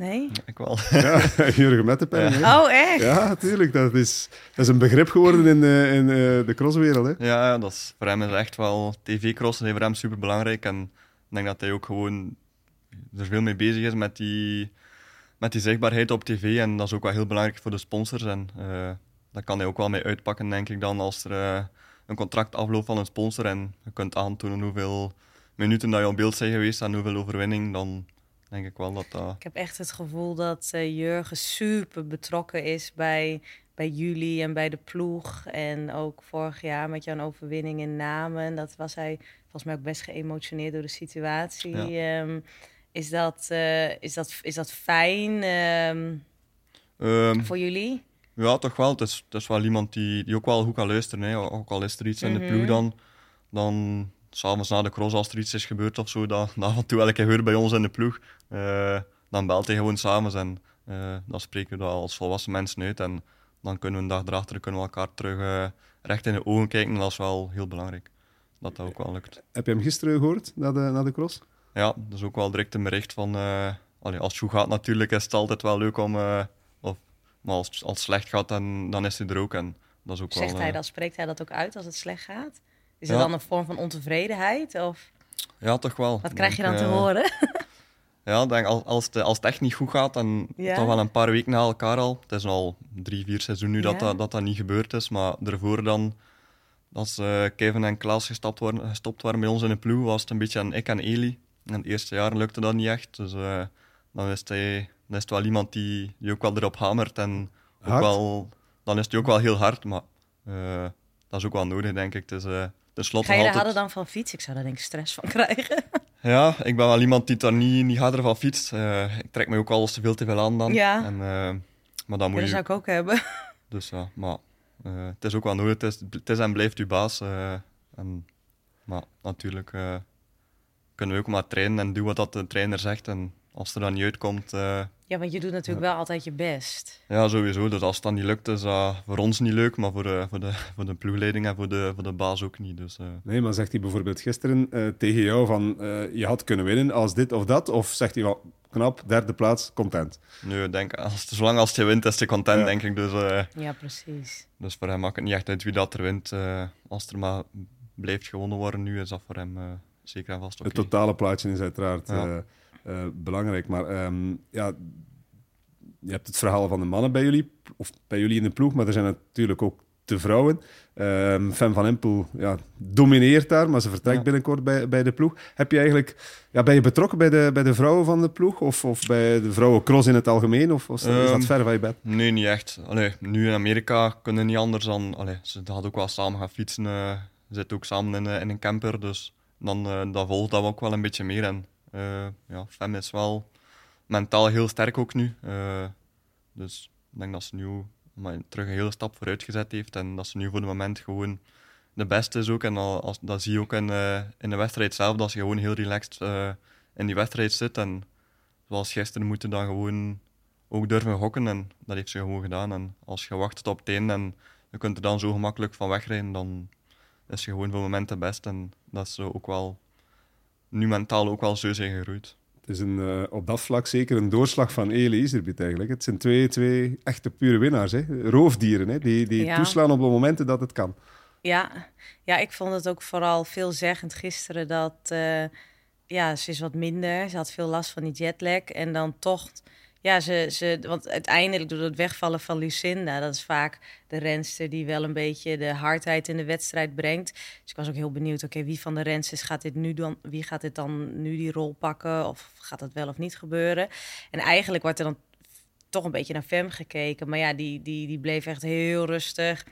Nee? Ik wel. Ja, Jurgen met de hè? Oh, echt? Ja, natuurlijk. Dat is, dat is een begrip geworden in, de- in eh, de crosswereld. Hè? Ja, ja, dat is, voor hem is echt wel... TV-crossen zijn voor hem super belangrijk. En ik denk dat hij ook gewoon er veel mee bezig is met die, met die zichtbaarheid op tv. En dat is ook wel heel belangrijk voor de sponsors. En uh, daar kan hij ook wel mee uitpakken, denk ik dan, als er uh, een contract afloopt van een sponsor. En je kunt aantonen hoeveel minuten dat je op beeld zijn geweest en hoeveel overwinning. Dan denk ik wel dat dat... Ik heb echt het gevoel dat uh, Jurgen super betrokken is bij, bij jullie en bij de ploeg. En ook vorig jaar met jouw overwinning in Namen. Dat was hij volgens mij ook best geëmotioneerd door de situatie. Ja. Um, is, dat, uh, is, dat, is dat fijn um, um, voor jullie? Ja, toch wel. Het is, het is wel iemand die, die ook wel goed kan luisteren. Hè. Ook al is er iets in Mhm. de ploeg dan, dan s'avonds na de cross, als er iets is gebeurd of zo, dat, dat af en toe wel een keer bij ons in de ploeg, dan belt hij gewoon s'avonds en uh, dan spreken we dat als volwassen mensen uit. En dan kunnen we een dag erachter kunnen we elkaar terug uh, recht in de ogen kijken. Dat is wel heel belangrijk. Dat dat ook wel lukt. Heb je hem gisteren gehoord, na de, na de cross? Ja, dat is ook wel direct een bericht van... Uh, allee, als het goed gaat natuurlijk, is het altijd wel leuk om... Uh, of, maar als, als het slecht gaat, dan, dan is hij er ook. En dat is ook Zegt wel, hij uh, dat, spreekt hij dat ook uit als het slecht gaat? Is Ja. er dan een vorm van ontevredenheid? Of Ja, toch wel. wat krijg je dan te eh, horen? Ja, denk, als, als, het, als het echt niet goed gaat, dan Ja. toch wel een paar weken na elkaar al. Het is al drie, vier seizoenen nu dat, Ja. dat, dat dat niet gebeurd is. Maar daarvoor dan, als eh, Kevin en Klaas gestapt waren, gestopt waren bij ons in de ploeg, was het een beetje aan ik en Eli. En het eerste jaar lukte dat niet echt. Dus eh, dan, is hij, dan is het wel iemand die, die ook wel erop hamert. En ook Hard? wel, dan is hij ook wel heel hard, maar eh, dat is ook wel nodig, denk ik. Het is eh tenslotte Ga je daar altijd... hadden dan van fiets? Ik zou daar denk ik stress van krijgen. Ja, ik ben wel iemand die daar niet, niet harder van fietst. Eh, ik trek me ook alles te veel te veel aan dan. Ja. En, eh, maar dan moet dat je... zou ik ook hebben. Dus ja, maar eh, het is ook wel nodig. Het is, het is en blijft uw baas. en, maar natuurlijk kunnen we ook maar trainen en doen wat dat de trainer zegt. En als er dan niet uitkomt, eh, Ja, want je doet natuurlijk wel altijd je best. ja, sowieso. Dus als het dan niet lukt, is dat voor ons niet leuk, maar voor de, voor de, voor de ploegleiding en voor de, voor de baas ook niet. Dus, eh, Nee, maar zegt hij bijvoorbeeld gisteren eh, tegen jou van eh, je had kunnen winnen als dit of dat? Of zegt hij wel, knap, derde plaats, content? nu, ik denk, als, zolang als hij wint, is hij content, Ja. denk ik. Dus, eh, Ja, precies. Dus voor hem maakt het niet echt uit wie dat er wint. Eh, als er maar blijft gewonnen worden nu, is dat voor hem eh, zeker en vast oké. Het totale plaatje is uiteraard Ja. Eh, belangrijk. Maar ehm, ja, je hebt het verhaal van de mannen bij jullie, of bij jullie in de ploeg, maar er zijn natuurlijk ook de vrouwen. Ehm Fem van Empel ja, domineert daar, maar ze vertrekt Ja. binnenkort bij, bij de ploeg. Heb je eigenlijk, ja, ben je betrokken bij de, bij de vrouwen van de ploeg? Of, of bij de vrouwencross in het algemeen? Of, of is dat Ehm, ver van je bed? Nee, niet echt. Allee, nu in Amerika kunnen niet anders dan... Allee, ze hadden ook wel samen gaan fietsen. eh, ze zitten ook samen in, eh, in een camper, dus dan, eh, dan volgt dat ook wel een beetje meer. En eh, ja, Fem is wel mentaal heel sterk ook nu. Eh, dus ik denk dat ze nu maar terug een hele stap vooruit gezet heeft en dat ze nu voor het moment gewoon de beste is ook. En al- als, dat zie je ook in, eh, in de wedstrijd zelf, dat ze gewoon heel relaxed in die wedstrijd zit. En zoals gisteren moeten dan gewoon ook durven gokken en dat heeft ze gewoon gedaan. En als je wacht op het einde en je kunt er dan zo gemakkelijk van wegrijden, dan is je gewoon voor het moment de beste. En dat is ook wel nu mentaal ook wel zo zijn gegroeid. Het is een, eh, op dat vlak zeker een doorslag van Eli Iserbiet eigenlijk. Het zijn twee, twee echte pure winnaars. Hè? Roofdieren, hè? die, die Ja. toeslaan op de momenten dat het kan. Ja. ja, ik vond het ook vooral veelzeggend gisteren dat... eh, ja, ze is wat minder. Ze had veel last van die jetlag. En dan toch... Ja, ze, ze, want uiteindelijk door het wegvallen van Lucinda... dat is vaak de renster die wel een beetje de hardheid in de wedstrijd brengt. Dus ik was ook heel benieuwd, oké, wie van de rensters gaat dit nu dan... wie gaat dit dan nu die rol pakken? Of gaat dat wel of niet gebeuren? En eigenlijk wordt er dan toch een beetje naar Fem gekeken. Maar ja, die, die, die bleef echt heel rustig.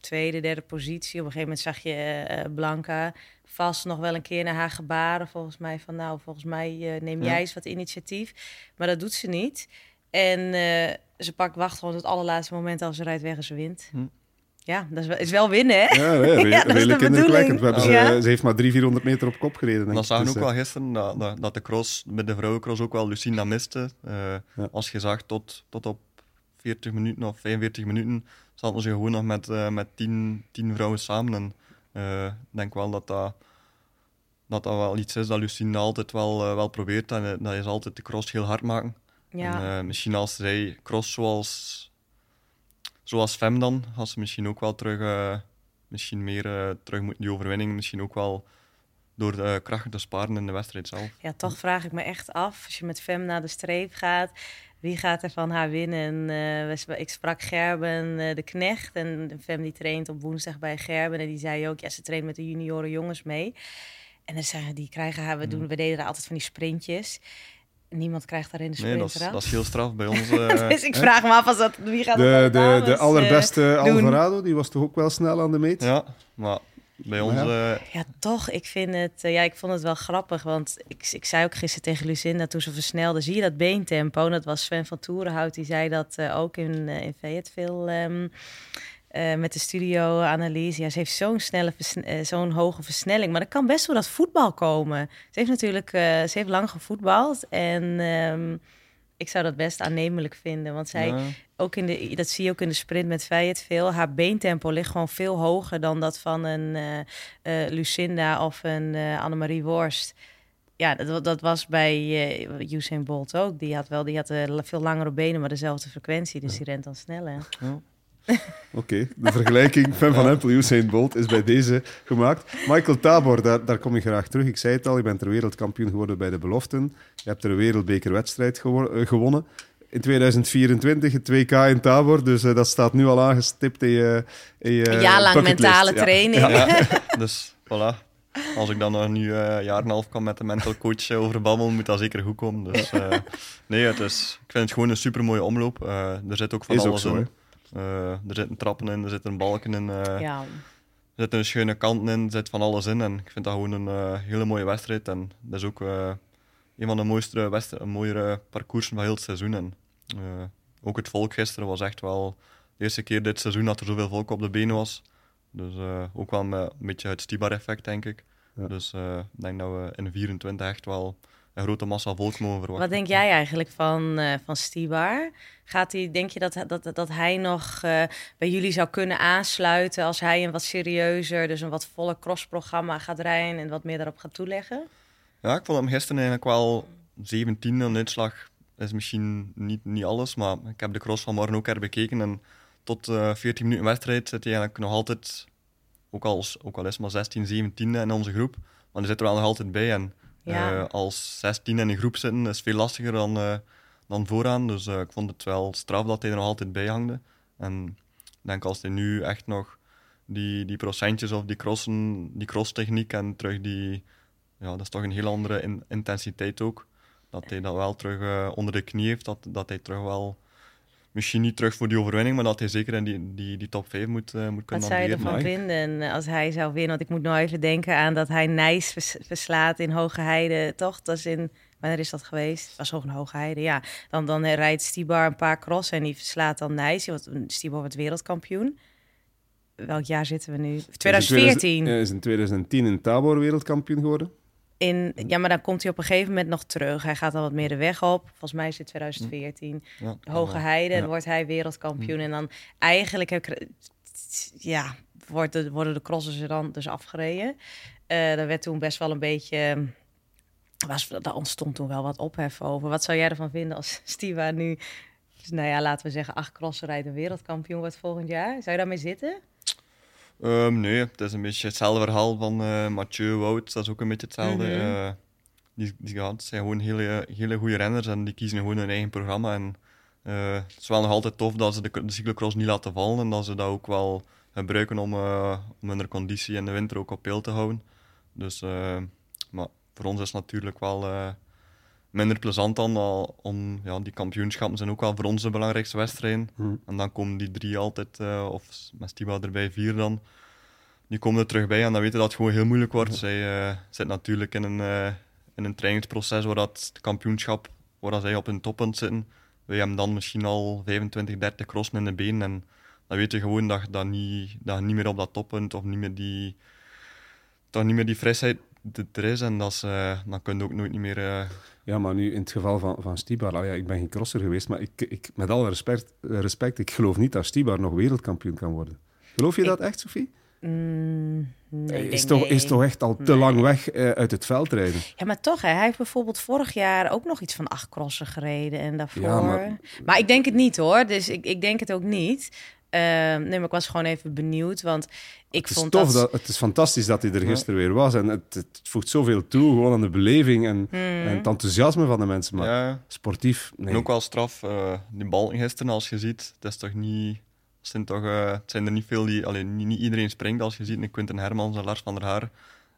Tweede, derde positie. Op een gegeven moment zag je eh, Blanca vast nog wel een keer naar haar gebaren. Volgens mij van, nou, volgens mij eh, neem Ja. jij eens wat initiatief. Maar dat doet ze niet. En eh, ze pakt wacht gewoon het allerlaatste moment als ze rijdt weg en ze wint. Hm. Ja, dat is wel, is wel winnen, hè? Ja, nee, re- Ja, dat is de redelijk indrukwekkend. We hebben ze, bedoeling. Ja. ze heeft maar 300, 400 meter op kop gereden. denk Dat zagen we Dus, ook eh, wel gisteren, dat, dat, de cross, bij de vrouwencross ook wel Lucinda miste. Eh, Ja. Als je zag tot, tot op 40 minuten of 45 minuten, zaten ze gewoon nog met, eh, met 10, 10 vrouwen samen. En eh, ik denk wel dat dat, dat dat wel iets is dat Lucinda altijd wel, eh, wel probeert. En, eh, dat is altijd de cross heel hard maken. Ja. En, eh, misschien als zij cross zoals, zoals Fem dan, als ze misschien ook wel terug, eh, misschien meer eh, terug moeten, die overwinning, misschien ook wel door de krachten te sparen in de wedstrijd zelf. Ja, toch vraag ik me echt af, als je met Fem naar de streep gaat, wie gaat er van haar winnen? Eh, ik sprak Gerben eh, de Knecht en Fem die traint op woensdag bij Gerben en die zei ook, ja, ze traint met de junioren jongens mee. En dan zeggen die krijgen haar, we, doen, we deden er altijd van die sprintjes. Niemand krijgt daar in de sprint Nee, dat is, eraf. dat is heel straf bij ons. eh, dus ik vraag me af als dat, wie gaat De, de, de eh, allerbeste? Alvarado, die was toch ook wel snel aan de meet? ja, maar bij ons... ja. eh, Ja, toch. Ik vind het, eh, ja, ik vond het wel grappig. Want ik, ik zei ook gisteren tegen Lucinda toen ze versnelde. Zie je dat beentempo? En dat was Sven van Toerenhout. Die zei dat eh, ook in, eh, in Fayetteville ehm, eh, met de studio-analyse. Ja, ze heeft zo'n snelle, versne- zo'n hoge versnelling. Maar dat kan best door dat voetbal komen. Ze heeft natuurlijk, eh, ze heeft lang gevoetbald. En ehm, ik zou dat best aannemelijk vinden. Want zij, ja. ook in de, dat zie je ook in de sprint met Fayetteville. Haar beentempo ligt gewoon veel hoger dan dat van een eh, eh, Lucinda of een eh, Annemarie Worst. Ja, dat, dat was bij Usain Bolt ook. Die had wel die had, veel langere benen, maar dezelfde frequentie. Dus die rent dan sneller. ja. Oké, de vergelijking Fan van Empel, Usain Bolt is bij deze gemaakt. Michael Tabor, daar, daar kom je graag terug. Ik zei het al, je bent er wereldkampioen geworden bij de beloften. Je hebt er een wereldbekerwedstrijd eh, gewonnen. In 2024 het 2K in Tabor, dus eh, dat staat nu al aangestipt in je, in je Een jaar lang mentale Ja. training. Ja, dus voilà. Als ik dan nog nu eh, een jaar en een half kan met de mental coach eh, over babbelen, moet dat zeker goed komen. Dus eh, nee, het is, ik vind het gewoon een super mooie omloop. Eh, er zit ook van Is ook alles zo, in. Eh, er zitten trappen in, er zitten balken in, eh, Ja. er zitten schöne kanten in, er zit van alles in. En ik vind dat gewoon een eh, hele mooie wedstrijd. En dat is ook eh, een van de mooiste wedstrijden, mooiere parcoursen van heel het seizoen. En, eh, ook het volk gisteren was echt wel de eerste keer dit seizoen dat er zoveel volk op de benen was. Dus eh, ook wel met een beetje het Stibar-effect, denk ik. Ja. Dus eh, ik denk dat we in 24 echt wel een grote massa volk mogen verwachten. Wat denk jij eigenlijk van, eh van Stibar? Gaat hij, denk je dat, dat, dat hij nog eh, bij jullie zou kunnen aansluiten als hij een wat serieuzer, dus een wat volle crossprogramma gaat rijden en wat meer daarop gaat toeleggen? Ja, ik vond hem gisteren eigenlijk wel 17 een uitslag. is misschien niet, niet alles, maar ik heb de cross van morgen ook herbekeken. En tot eh 14 minuten wedstrijd zit hij eigenlijk nog altijd, ook al, ook al is maar 16, 17 in onze groep, maar hij zit er wel nog altijd bij. En Eh, als 16 in een groep zitten is veel lastiger dan, eh, dan vooraan. Dus eh, ik vond het wel straf dat hij er nog altijd bij hangde. En ik denk als hij nu echt nog die, die procentjes of die crossen, die crosstechniek en terug die ja, dat is toch een heel andere in- intensiteit ook. Dat hij dat wel terug onder de knie heeft, dat, dat hij terug wel, misschien niet terug voor die overwinning, maar dat hij zeker in die, die, die top 5 moet, eh, moet Wat kunnen zou je ervan vinden eh, als hij zou winnen? Want ik moet nou even denken aan dat hij Nijs vers- verslaat in Hoge Heide, toch? Dat is in, wanneer is dat geweest? Was ook een Hoge Heide, ja. Dan, dan rijdt Stibar een paar crossen en die verslaat dan Nijs. Want Stibar wordt wereldkampioen. Welk jaar zitten we nu? 2014. Hij is in 2010 in Tabor wereldkampioen geworden. In, ja, maar dan komt hij op een gegeven moment nog terug. Hij gaat al wat meer de weg op. Volgens mij is het 2014. Ja, Hoge. Heide, Ja. dan wordt hij wereldkampioen. En dan eigenlijk heb ik, ja, wordt de, worden de crossers er dan dus afgereden. Eh daar werd toen best wel een beetje... Was, daar ontstond toen wel wat ophef over. Wat zou jij ervan vinden als Stiva nu... Dus, nou ja, laten we zeggen, acht crossen rijdt en wereldkampioen wordt volgend jaar. Zou je daarmee zitten? Ehm, nee, het is een beetje hetzelfde verhaal van eh Mathieu Wout. Dat is ook een beetje hetzelfde. Mhm. Eh, die, die ja, het zijn gewoon hele, hele goede renners en die kiezen gewoon hun eigen programma. En, eh, het is wel nog altijd tof dat ze de, de cyclocross niet laten vallen en dat ze dat ook wel gebruiken om, om hun conditie in de winter ook op peil te houden. Dus, maar voor ons is het natuurlijk wel minder plezant dan al, om ja, die kampioenschappen zijn ook wel voor ons de belangrijkste wedstrijden. Hm. En dan komen die drie altijd, eh, of met Stiba erbij vier dan, die komen er terug bij en dan weten dat het gewoon heel moeilijk wordt. Zij eh zit natuurlijk in een, eh, in een trainingsproces waar dat het kampioenschap, waar dat zij op hun toppunt zitten. Wij hebben dan misschien al 25, 30 crossen in de benen en dan weet je gewoon dat je, dat niet, dat je niet meer op dat toppunt of niet meer die, dat niet meer die frisheid er is en dat is, eh, dan kun je ook nooit niet meer... eh, Ja, maar nu in het geval van, van Stibar, ja, ik ben geen crosser geweest, maar ik, ik, met alle respect, respect, ik geloof niet dat Stibar nog wereldkampioen kan worden. Geloof je Ik- dat echt, Sophie? Mm, nee, ik is, denk toch, nee. is toch echt al te Nee. lang weg eh, uit het veldrijden. Ja, maar toch, hè, hij heeft bijvoorbeeld vorig jaar ook nog iets van acht crossen gereden en daarvoor. Ja, maar... maar- ik denk het niet hoor, dus ik, ik denk het ook niet. Ehm, nee, maar ik was gewoon even benieuwd, want ik Het is vond tof, dat... dat, het is fantastisch dat hij er gisteren weer was. En het, het voegt zoveel toe, gewoon aan de beleving en, Hmm. en het enthousiasme van de mensen. Maar Ja, sportief, nee. En ook wel straf, eh, die bal gisteren, als je ziet, het is toch niet... Het zijn, toch, eh, het zijn er niet veel die... Alleen niet, niet iedereen springt, als je ziet. een Quinten Hermans en Lars van der Haar.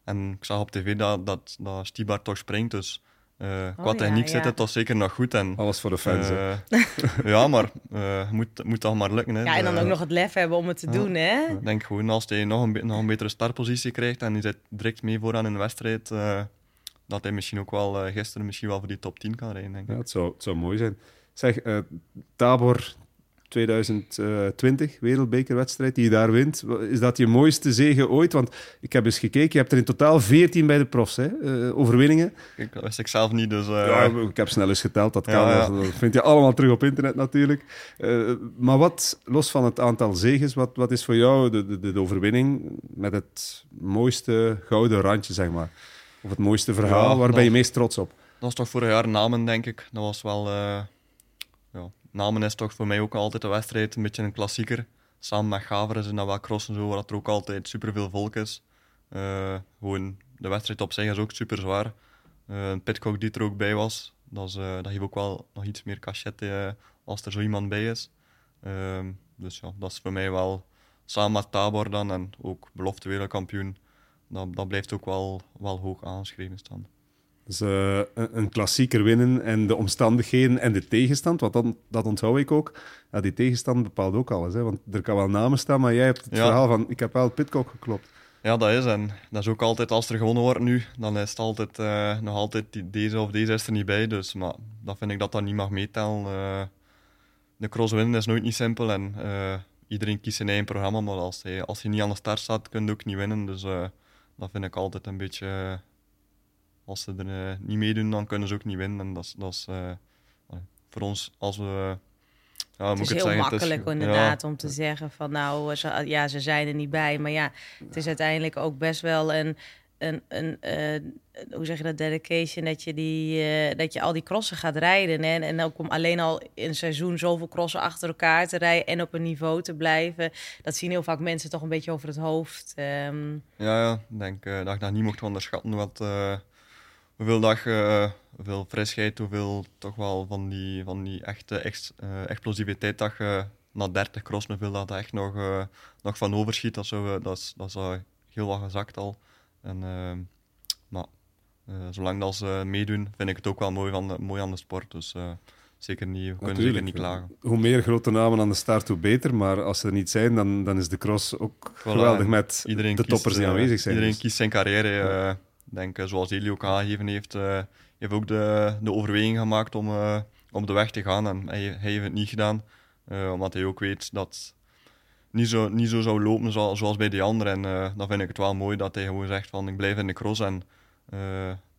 En ik zag op tv dat, dat, dat Stibar toch springt, dus... eh qua ja, techniek ja. zit het toch zeker nog goed. En, Alles voor de fans. hè. eh, ja, maar eh, het moet, moet toch maar lukken. Hè. Ja, en dan Eh, ook nog het lef hebben om het te doen, hè? Ik denk gewoon als hij nog een, nog een betere startpositie krijgt en hij zit direct mee vooraan in de wedstrijd, eh, dat hij misschien ook wel eh, gisteren misschien wel voor die top 10 kan rijden. Denk ik. Ja, het, zou, het zou mooi zijn. Zeg, eh, Tabor 2020, wereldbekerwedstrijd, die je daar wint. Is dat je mooiste zege ooit? Want ik heb eens gekeken, je hebt er in totaal 14 bij de profs, hè? eh, overwinningen. Ik, wist ik zelf niet, dus... eh, Ja, ik heb snel eens geteld, dat kan. Ja, ja. Dat vind je allemaal terug op internet natuurlijk. Eh, maar wat, los van het aantal zegens, wat, wat is voor jou de, de, de overwinning met het mooiste gouden randje, zeg maar? Of het mooiste verhaal, Ja, waar ben je meest trots op? Dat was toch vorig jaar Namen, denk ik. Dat was wel... Namen is toch voor mij ook altijd een wedstrijd, een beetje een klassieker. Samen met Gaveren en dat wel crossen zo, waar er ook altijd superveel volk is. Eh, gewoon, de wedstrijd op zich is ook super zwaar. Eh, pitcock die er ook bij was, dat, is, eh, dat geeft ook wel nog iets meer cachet als er zo iemand bij is. Ehm, dus ja, dat is voor mij wel, samen met Tabor dan en ook belofte wereldkampioen, dat, dat blijft ook wel, wel hoog aangeschreven staan. Dus eh, een, een klassieker winnen en de omstandigheden en de tegenstand, want dan, dat onthoud ik ook. Ja, die tegenstand bepaalt ook alles, hè? want er kan wel namen staan, maar jij hebt het Ja. verhaal van ik heb wel Pitcock geklopt. Ja, dat is. En dat is ook altijd, als er gewonnen wordt nu, dan is het altijd, eh, nog altijd die, deze of deze is er niet bij. Dus maar dat vind ik dat dat niet mag meetellen. Eh, de cross winnen is nooit niet simpel en iedereen kiest zijn eigen programma. Maar als hij, als hij niet aan de start staat, kun je ook niet winnen. Dus dat vind ik altijd een beetje... eh, als ze er eh, niet meedoen, dan kunnen ze ook niet winnen. En dat is, dat is eh, voor ons, als we... Ja, Het moet is ik heel zeggen, makkelijk inderdaad om te zeggen van nou, ze, ja, ze zijn er niet bij. Maar ja, het is uiteindelijk ook best wel een, een, een eh, hoe zeg je dat, dedication, dat je, die, eh, dat je al die crossen gaat rijden. Hè? En ook om alleen al in een seizoen zoveel crossen achter elkaar te rijden en op een niveau te blijven. Dat zien heel vaak mensen toch een beetje over het hoofd. Ehm, Ja, ja. ik denk eh, dat je dat niet mocht onderschatten. Wat, eh, hoeveel, je, eh, hoeveel frisheid, hoeveel toch wel van die, van die echte ex, eh, explosiviteit dat je na 30 crossen, hoeveel dat echt nog, eh, nog van overschiet. Dat, eh, dat, is, dat is al heel wat gezakt al. En, maar zolang dat ze meedoen, vind ik het ook wel mooi, van de- mooi aan de sport. Dus zeker niet, we kunnen zeker niet klagen. Hoe meer grote namen aan de start, hoe beter. Maar als ze er niet zijn, dan, dan is de cross ook geweldig met de kiest, toppers die aanwezig zijn. Iedereen Dus- kiest zijn carrière. Denk, eh, zoals Eli ook aangegeven heeft, eh heeft ook de, de overweging gemaakt om, eh, om de weg te gaan. En hij, heeft het niet gedaan, omdat hij ook weet dat niet zo, niet zo zou lopen zoals, bij die anderen. En dan vind ik het wel mooi dat hij gewoon zegt van ik blijf in de cross. En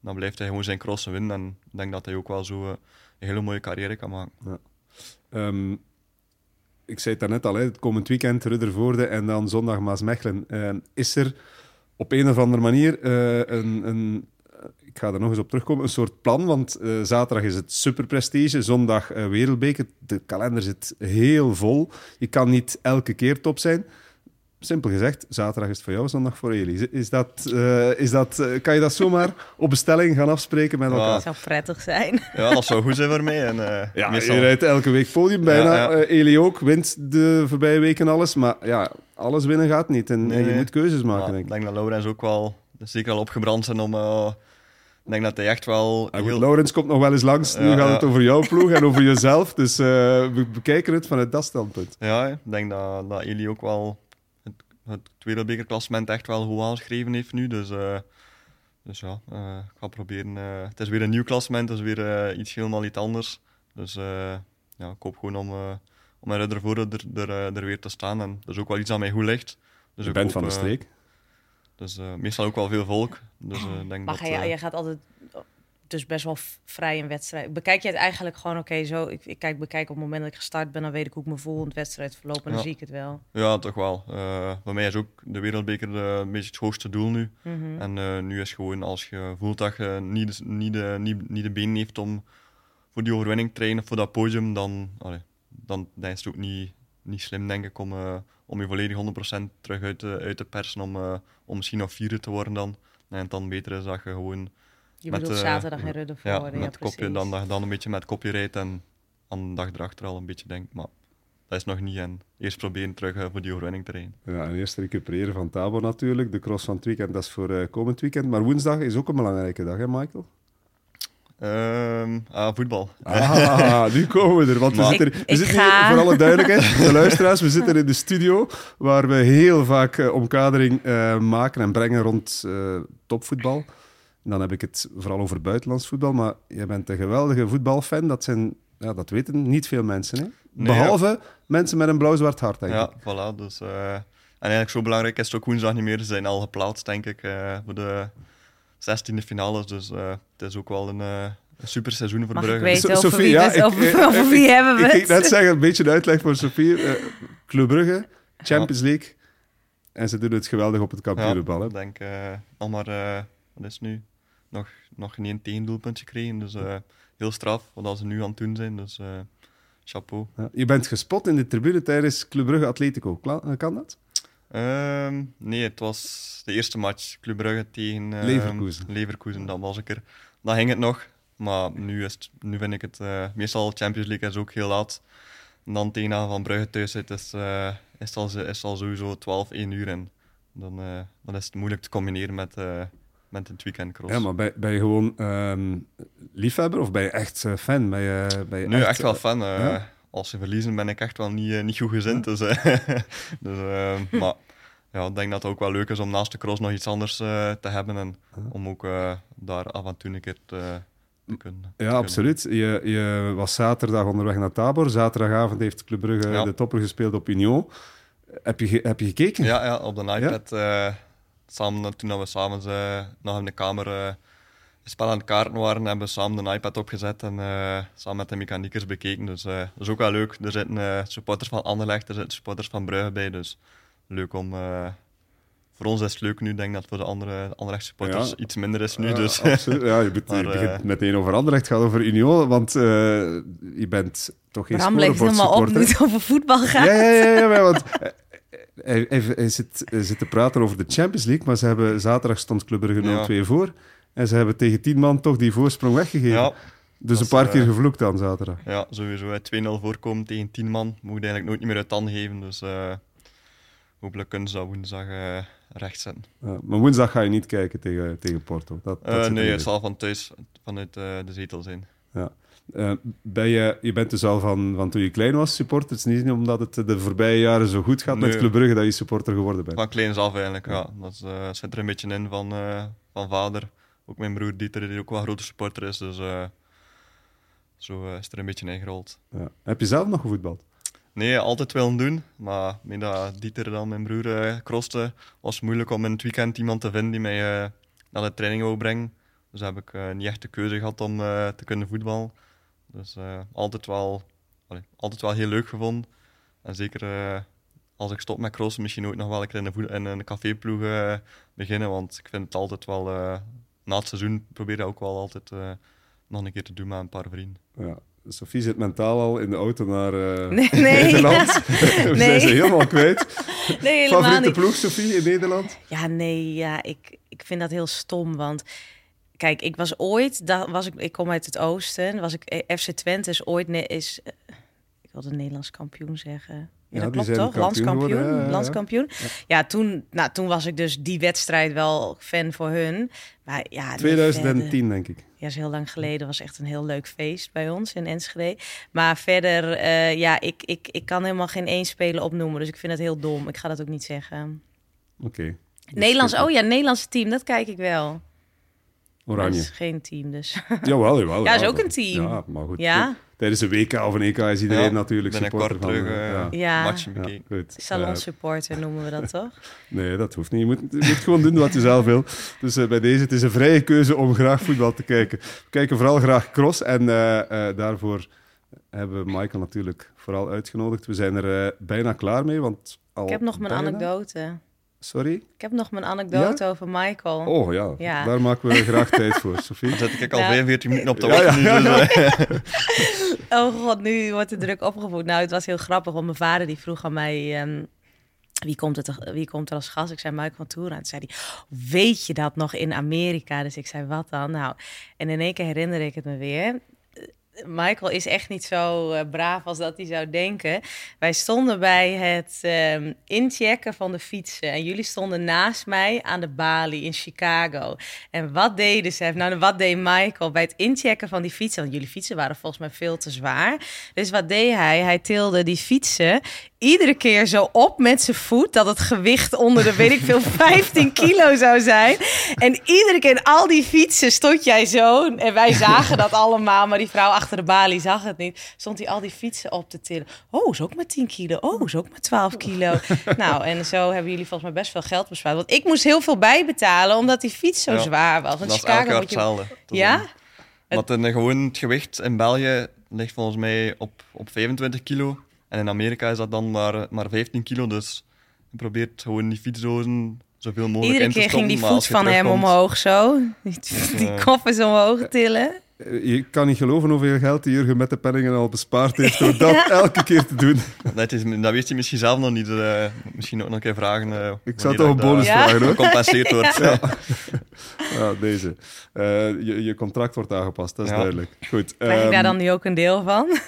dan blijft hij gewoon zijn crossen winnen. En ik denk dat hij ook wel zo een hele mooie carrière kan maken. Ehm, ik zei het daarnet al, hè, het komend weekend Ruddervoorde en dan zondag Maasmechelen. Ehm, is er op een of andere manier eh, een, een, ik ga er nog eens op terugkomen, een soort plan? Want eh, zaterdag is het superprestige, zondag eh, wereldbeker. De kalender zit heel vol. Je kan niet elke keer top zijn. Simpel gezegd, zaterdag is het voor jou, zondag voor Eli. Is, dat, eh, is dat, eh, kan je dat zomaar op bestelling gaan afspreken met Ja. elkaar? dat zou prettig zijn. Ja, dat zou goed zijn voor mij. En, eh, Ja, meestal- je rijdt elke week podium bijna. Ja, ja. Eh, Eli ook, wint de voorbije weken alles. Maar ja, alles winnen gaat niet. En, Nee, en je nee. moet keuzes maken, denk ik ik. denk dat Laurens ook wel zeker al opgebrand zijn om. eh, ik denk dat hij echt wel. Ja, goed, heel- Laurens komt nog wel eens langs. nu Ja, gaat ja. het over jouw ploeg en over jezelf. Dus eh, we bekijken het vanuit dat standpunt. Ja, ik denk dat, dat Eli ook wel het, wereldbekerklassement echt wel goed aangeschreven heeft nu. Dus, eh, dus ja, eh, ik ga proberen. eh, het is weer een nieuw klassement, het is weer eh, iets helemaal iets anders. Dus eh, ja, ik hoop gewoon om, eh om er ervoor er, er, er weer te staan. En dat is ook wel iets aan mij goed ligt. Dus Je ik bent hoop, van de streek. Dus eh, meestal ook wel veel volk. Dus eh, ik denk Maar dat, ga je, je gaat altijd dus best wel vrij een wedstrijd. Bekijk je het eigenlijk gewoon, oké, zo. Ik, ik kijk, bekijk op het moment dat ik gestart ben, dan weet ik hoe ik me voel in het wedstrijdverloop. En dan zie ik het wel. Ja, toch wel. Eh bij mij is ook de wereldbeker de, een beetje het hoogste doel nu. Mhm. En eh, nu is gewoon als je voelt dat je niet, de- niet, de, niet, niet de benen heeft om voor die overwinning te trainen, voor dat podium, dan, allee, dan, dan is het ook niet, niet slim, denk ik, om, eh, om je volledig 100% terug uit te, uit te persen om, om misschien nog vierde te worden dan. En het dan beter is dat je gewoon Je met, bedoelt eh, zaterdag in Ruddervoorde. ja, kopje, precies. dan, dan een beetje met kopje rijdt en aan de dag erachter al een beetje denkt, maar dat is nog niet. En eerst proberen terug eh, voor die overwinning te rijden. Ja, en eerst recupereren van Tabo natuurlijk. De cross van het weekend, dat is voor eh, komend weekend. Maar woensdag is ook een belangrijke dag, hè Michael? Ehm, ah, voetbal. Ah, nu komen we er. Want we Maar- zitten, we ik zitten hier, voor alle duidelijkheid, de luisteraars, we zitten in de studio waar we heel vaak omkadering eh, maken en brengen rond eh, topvoetbal. Dan heb ik het vooral over buitenlands voetbal, maar jij bent een geweldige voetbalfan. Dat, zijn, ja, dat weten niet veel mensen. Hè? Nee, Behalve mensen met een blauw-zwart hart, denk Ja, ik. voilà. Dus, eh, en eigenlijk zo belangrijk is het ook woensdag niet meer. Ze zijn al geplaatst, denk ik, eh, voor de 16e finales. Dus eh, het is ook wel een, eh, een super seizoen voor Mag ik Brugge. weten So- over Sophie, wie, ja, het- ik- over, over ik- wie hebben we Ik het? ging net zeggen, een beetje een uitleg voor Sophie. Club Brugge, Champions League. En ze doen het geweldig op het kampioenenbal. hè. Ik denk eh nog maar, eh, wat is het nu? Nog, nog geen één tegendoelpunt gekregen. Dus eh, heel straf wat ze nu aan het doen zijn. Dus eh, chapeau. Ja. Je bent gespot in de tribune tijdens Club Brugge Atletico. Kla- eh, Kan dat? Ehm, nee, het was de eerste match. Club Brugge tegen ehm, Leverkusen. Leverkusen, dat was ik er. Dan ging het nog. Maar nu, is het, nu vind ik het... meestal Champions League is ook heel laat. En dan tegen van Brugge thuis zit, is, is, het al, is al sowieso 12, 1 uur. En dan, dan is het moeilijk te combineren met, met het weekendcross. Ja, maar ben, ben je gewoon ehm, liefhebber of ben je echt eh, fan? Ben je, ben je Nu echt wel eh, fan. eh, ja? Als ze verliezen ben ik echt wel niet, niet goed gezind. Dus, dus, eh, maar ja, ik denk dat het ook wel leuk is om naast de cross nog iets anders te hebben. En om ook daar af en toe een keer te, kunnen. Ja, absoluut. Je, je was zaterdag onderweg naar Tabor. Zaterdagavond heeft Club Brugge Ja. de topper gespeeld op Union. Heb je, heb je gekeken? Ja, ja, op de iPad. Samen, toen we s'avonds uh, nog in de kamer eh, een spel aan het kaarten waren, hebben we samen de iPad opgezet en eh, samen met de mechaniekers bekeken. Dus eh, dat is ook wel leuk. Er zitten eh, supporters van Anderlecht, er zitten supporters van Brugge bij. Dus leuk om... eh, voor ons is het leuk nu. Ik denk dat voor de andere Anderlecht supporters Ja. iets minder is nu. Ja, dus. absoluut. Ja, je, bent, je Maar, begint meteen over Anderlecht, het gaat over Union, want eh, je bent toch geen Bram legt helemaal op nu het over voetbal gaat. Ja, ja, ja, ja, want hij, hij, hij zit, zit te praten over de Champions League, maar ze hebben zaterdag stond Club Brugge 0-2 voor en ze hebben tegen 10 man toch die voorsprong weggegeven. ja, dus een paar eh, keer gevloekt dan zaterdag. ja, sowieso. hè. 2-0 voorkomen tegen 10 man. Moet je eigenlijk nooit niet meer uit handen geven. Dus eh, hopelijk kunnen ze dat woensdag eh rechtzetten. Ja, maar woensdag ga je niet kijken tegen, tegen Porto. Dat, nee, het zal van thuis, vanuit de zetel zijn. Eh, ben je, je bent dus al van, van toen je klein was supporter. Het is niet omdat het de voorbije jaren zo goed gaat met. Club Brugge dat je supporter geworden bent. Van kleins af eigenlijk, ja. Dat is, eh, zit er een beetje in van, eh, van vader. Ook mijn broer Dieter, die ook wel een grote supporter is. Dus zo is er een beetje ingerold. Ja. Heb je zelf nog gevoetbald? Nee, altijd willen doen. Maar met dat Dieter dan mijn broer crosste, was het moeilijk om in het weekend iemand te vinden die mij naar de training wou brengen. Dus heb ik niet echt de keuze gehad om te kunnen voetballen. Dus eh, altijd, wel, allee, altijd wel heel leuk gevonden. En zeker eh, als ik stop met crossen, misschien ook nog wel een keer in een, voet- in een caféploeg eh, beginnen. Want ik vind het altijd wel, eh, na het seizoen probeer ik ook wel altijd eh, nog een keer te doen met een paar vrienden. Ja. Sophie zit mentaal al in de auto naar eh, Nee, nee. Nederland. We Nee. zijn ze helemaal kwijt. Nee, helemaal Favoriete niet. ploeg, Sophie, in Nederland? Ja, nee, ja, ik, ik vind dat heel stom. Want kijk, ik was ooit, was ik, ik kom uit het oosten, was ik eh, FC Twente is ooit ne- is, eh, ik wilde Nederlands kampioen zeggen. Ja, Ja, dat klopt toch? kampioen Landskampioen. ja. Landskampioen. Ja, toen, nou, toen was ik dus die wedstrijd wel fan voor hun. Maar ja, nee, verder- 2010, denk ik. ja, is heel lang geleden. was echt een heel leuk feest bij ons in Enschede. Maar verder, eh, ja, ik, ik, ik kan helemaal geen één speler opnoemen. Dus ik vind het heel dom. Ik ga dat ook niet zeggen. Oké. Nederlands, oh ja, Nederlandse team, dat kijk ik wel. Dat Oranje. is geen team dus. Jawel, jawel. Ja, is ook een team. Ja, maar goed. Ja? tijdens een WK of een EK is iedereen Ja, natuurlijk supporter van... terug, eh, eh, ja. Matchen bekeken. salon supporter noemen we dat toch? nee, dat hoeft niet. Je moet, je moet gewoon doen wat je zelf wil. Dus eh, bij deze, het is een vrije keuze om graag voetbal te kijken. We kijken vooral graag cross en eh, eh, daarvoor hebben we Michael natuurlijk vooral uitgenodigd. We zijn er bijna klaar mee, want al Ik heb nog mijn bijna- anekdote. Sorry? Ik heb nog mijn anekdote over Michael. Oh ja, Ja. daar maken we graag tijd voor, Sophie. Dan zit ik al Nou. 45 minuten op ja, nu, ja, dus, eh, Oh god, nu wordt de druk opgevoed. Nou, het was heel grappig, want mijn vader die vroeg aan mij... ehm, wie, komt het, wie komt er als gast? Ik zei Michael van Toeren. En toen zei hij, weet je dat nog in Amerika? Dus ik zei, wat dan? Nou, en in één keer herinner ik het me weer. Michael is echt niet zo eh, braaf als dat hij zou denken. Wij stonden bij het ehm, inchecken van de fietsen. En jullie stonden naast mij aan de balie in Chicago. En wat deden ze? Nou, wat deed Michael bij het inchecken van die fietsen? Want jullie fietsen waren volgens mij veel te zwaar. Dus wat deed hij? Hij tilde die fietsen iedere keer zo op met zijn voet... dat het gewicht onder de, weet ik veel, 15 kilo zou zijn. En iedere keer in al die fietsen stond jij zo... en wij zagen dat allemaal, maar die vrouw achter de balie zag het niet. Stond hij al die fietsen op te tillen. Oh, is ook maar 10 kilo. Oh, is ook maar 12 kilo. nou, en zo hebben jullie volgens mij best veel geld bespaard. Want ik moest heel veel bijbetalen, omdat die fiets zo Ja, zwaar was. Want dat Chicago moet je... Ja? dan- Want een, gewoon het gewicht in België ligt volgens mij op, op 25 kilo. En in Amerika is dat dan maar, maar 15 kilo. Dus je probeert gewoon die fietsdozen zoveel mogelijk Iedere in te keer ging stoppen. die voet van hem omhoog zo. Die, die koffers omhoog tillen. Eh, Je kan niet geloven hoeveel geld die Jurgen met de penningen al bespaard heeft door dat elke keer te doen. Dat, is, dat weet je misschien zelf nog niet. eh, misschien ook nog een keer vragen. eh, Ik zou toch een dat, bonus Ja? vragen hoor. Gecompenseerd wordt. Ja. Ja, deze. Eh, je, je contract wordt aangepast, dat is Ja. duidelijk. Goed. Krijg ik daar ehm, dan nu ook een deel van?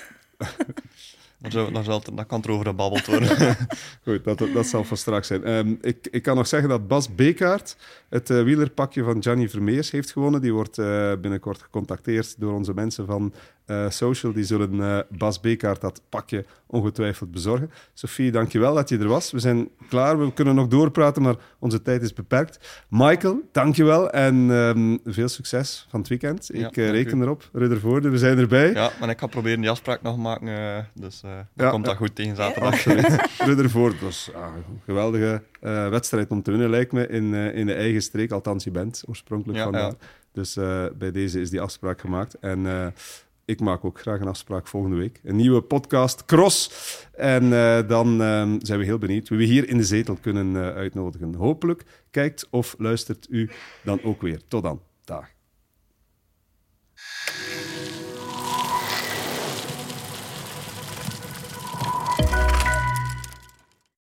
Dan, dan, zal, dan kan er over gebabbeld worden. Goed, dat, dat zal van straks zijn. Ehm, ik, ik kan nog zeggen dat Bas Bekaert het eh, wielerpakje van Gianni Vermeers heeft gewonnen. Die wordt eh, binnenkort gecontacteerd door onze mensen van eh, Social. Die zullen eh, Bas Bekaert dat pakje ongetwijfeld bezorgen. Sophie, dankjewel dat je er was. We zijn klaar, we kunnen nog doorpraten, maar onze tijd is beperkt. Michael, dankjewel en ehm, veel succes van het weekend. Ja, ik eh, reken u. erop. Ruddervoorde, we zijn erbij. ja, maar ik ga proberen die afspraak nog te maken. dus eh dan Ja, komt dat goed tegen zaterdag. Absoluut. Ruddervoort was ah, een geweldige eh, wedstrijd om te winnen, lijkt me, in, eh, in de eigen streek. Althans, je bent oorspronkelijk Ja. Dus eh, bij deze is die afspraak gemaakt. En eh, ik maak ook graag een afspraak volgende week. Een nieuwe podcast, Cross. En eh, dan eh, zijn we heel benieuwd wie we hier in de zetel kunnen eh, uitnodigen. Hopelijk kijkt of luistert u dan ook weer. Tot dan. Dag.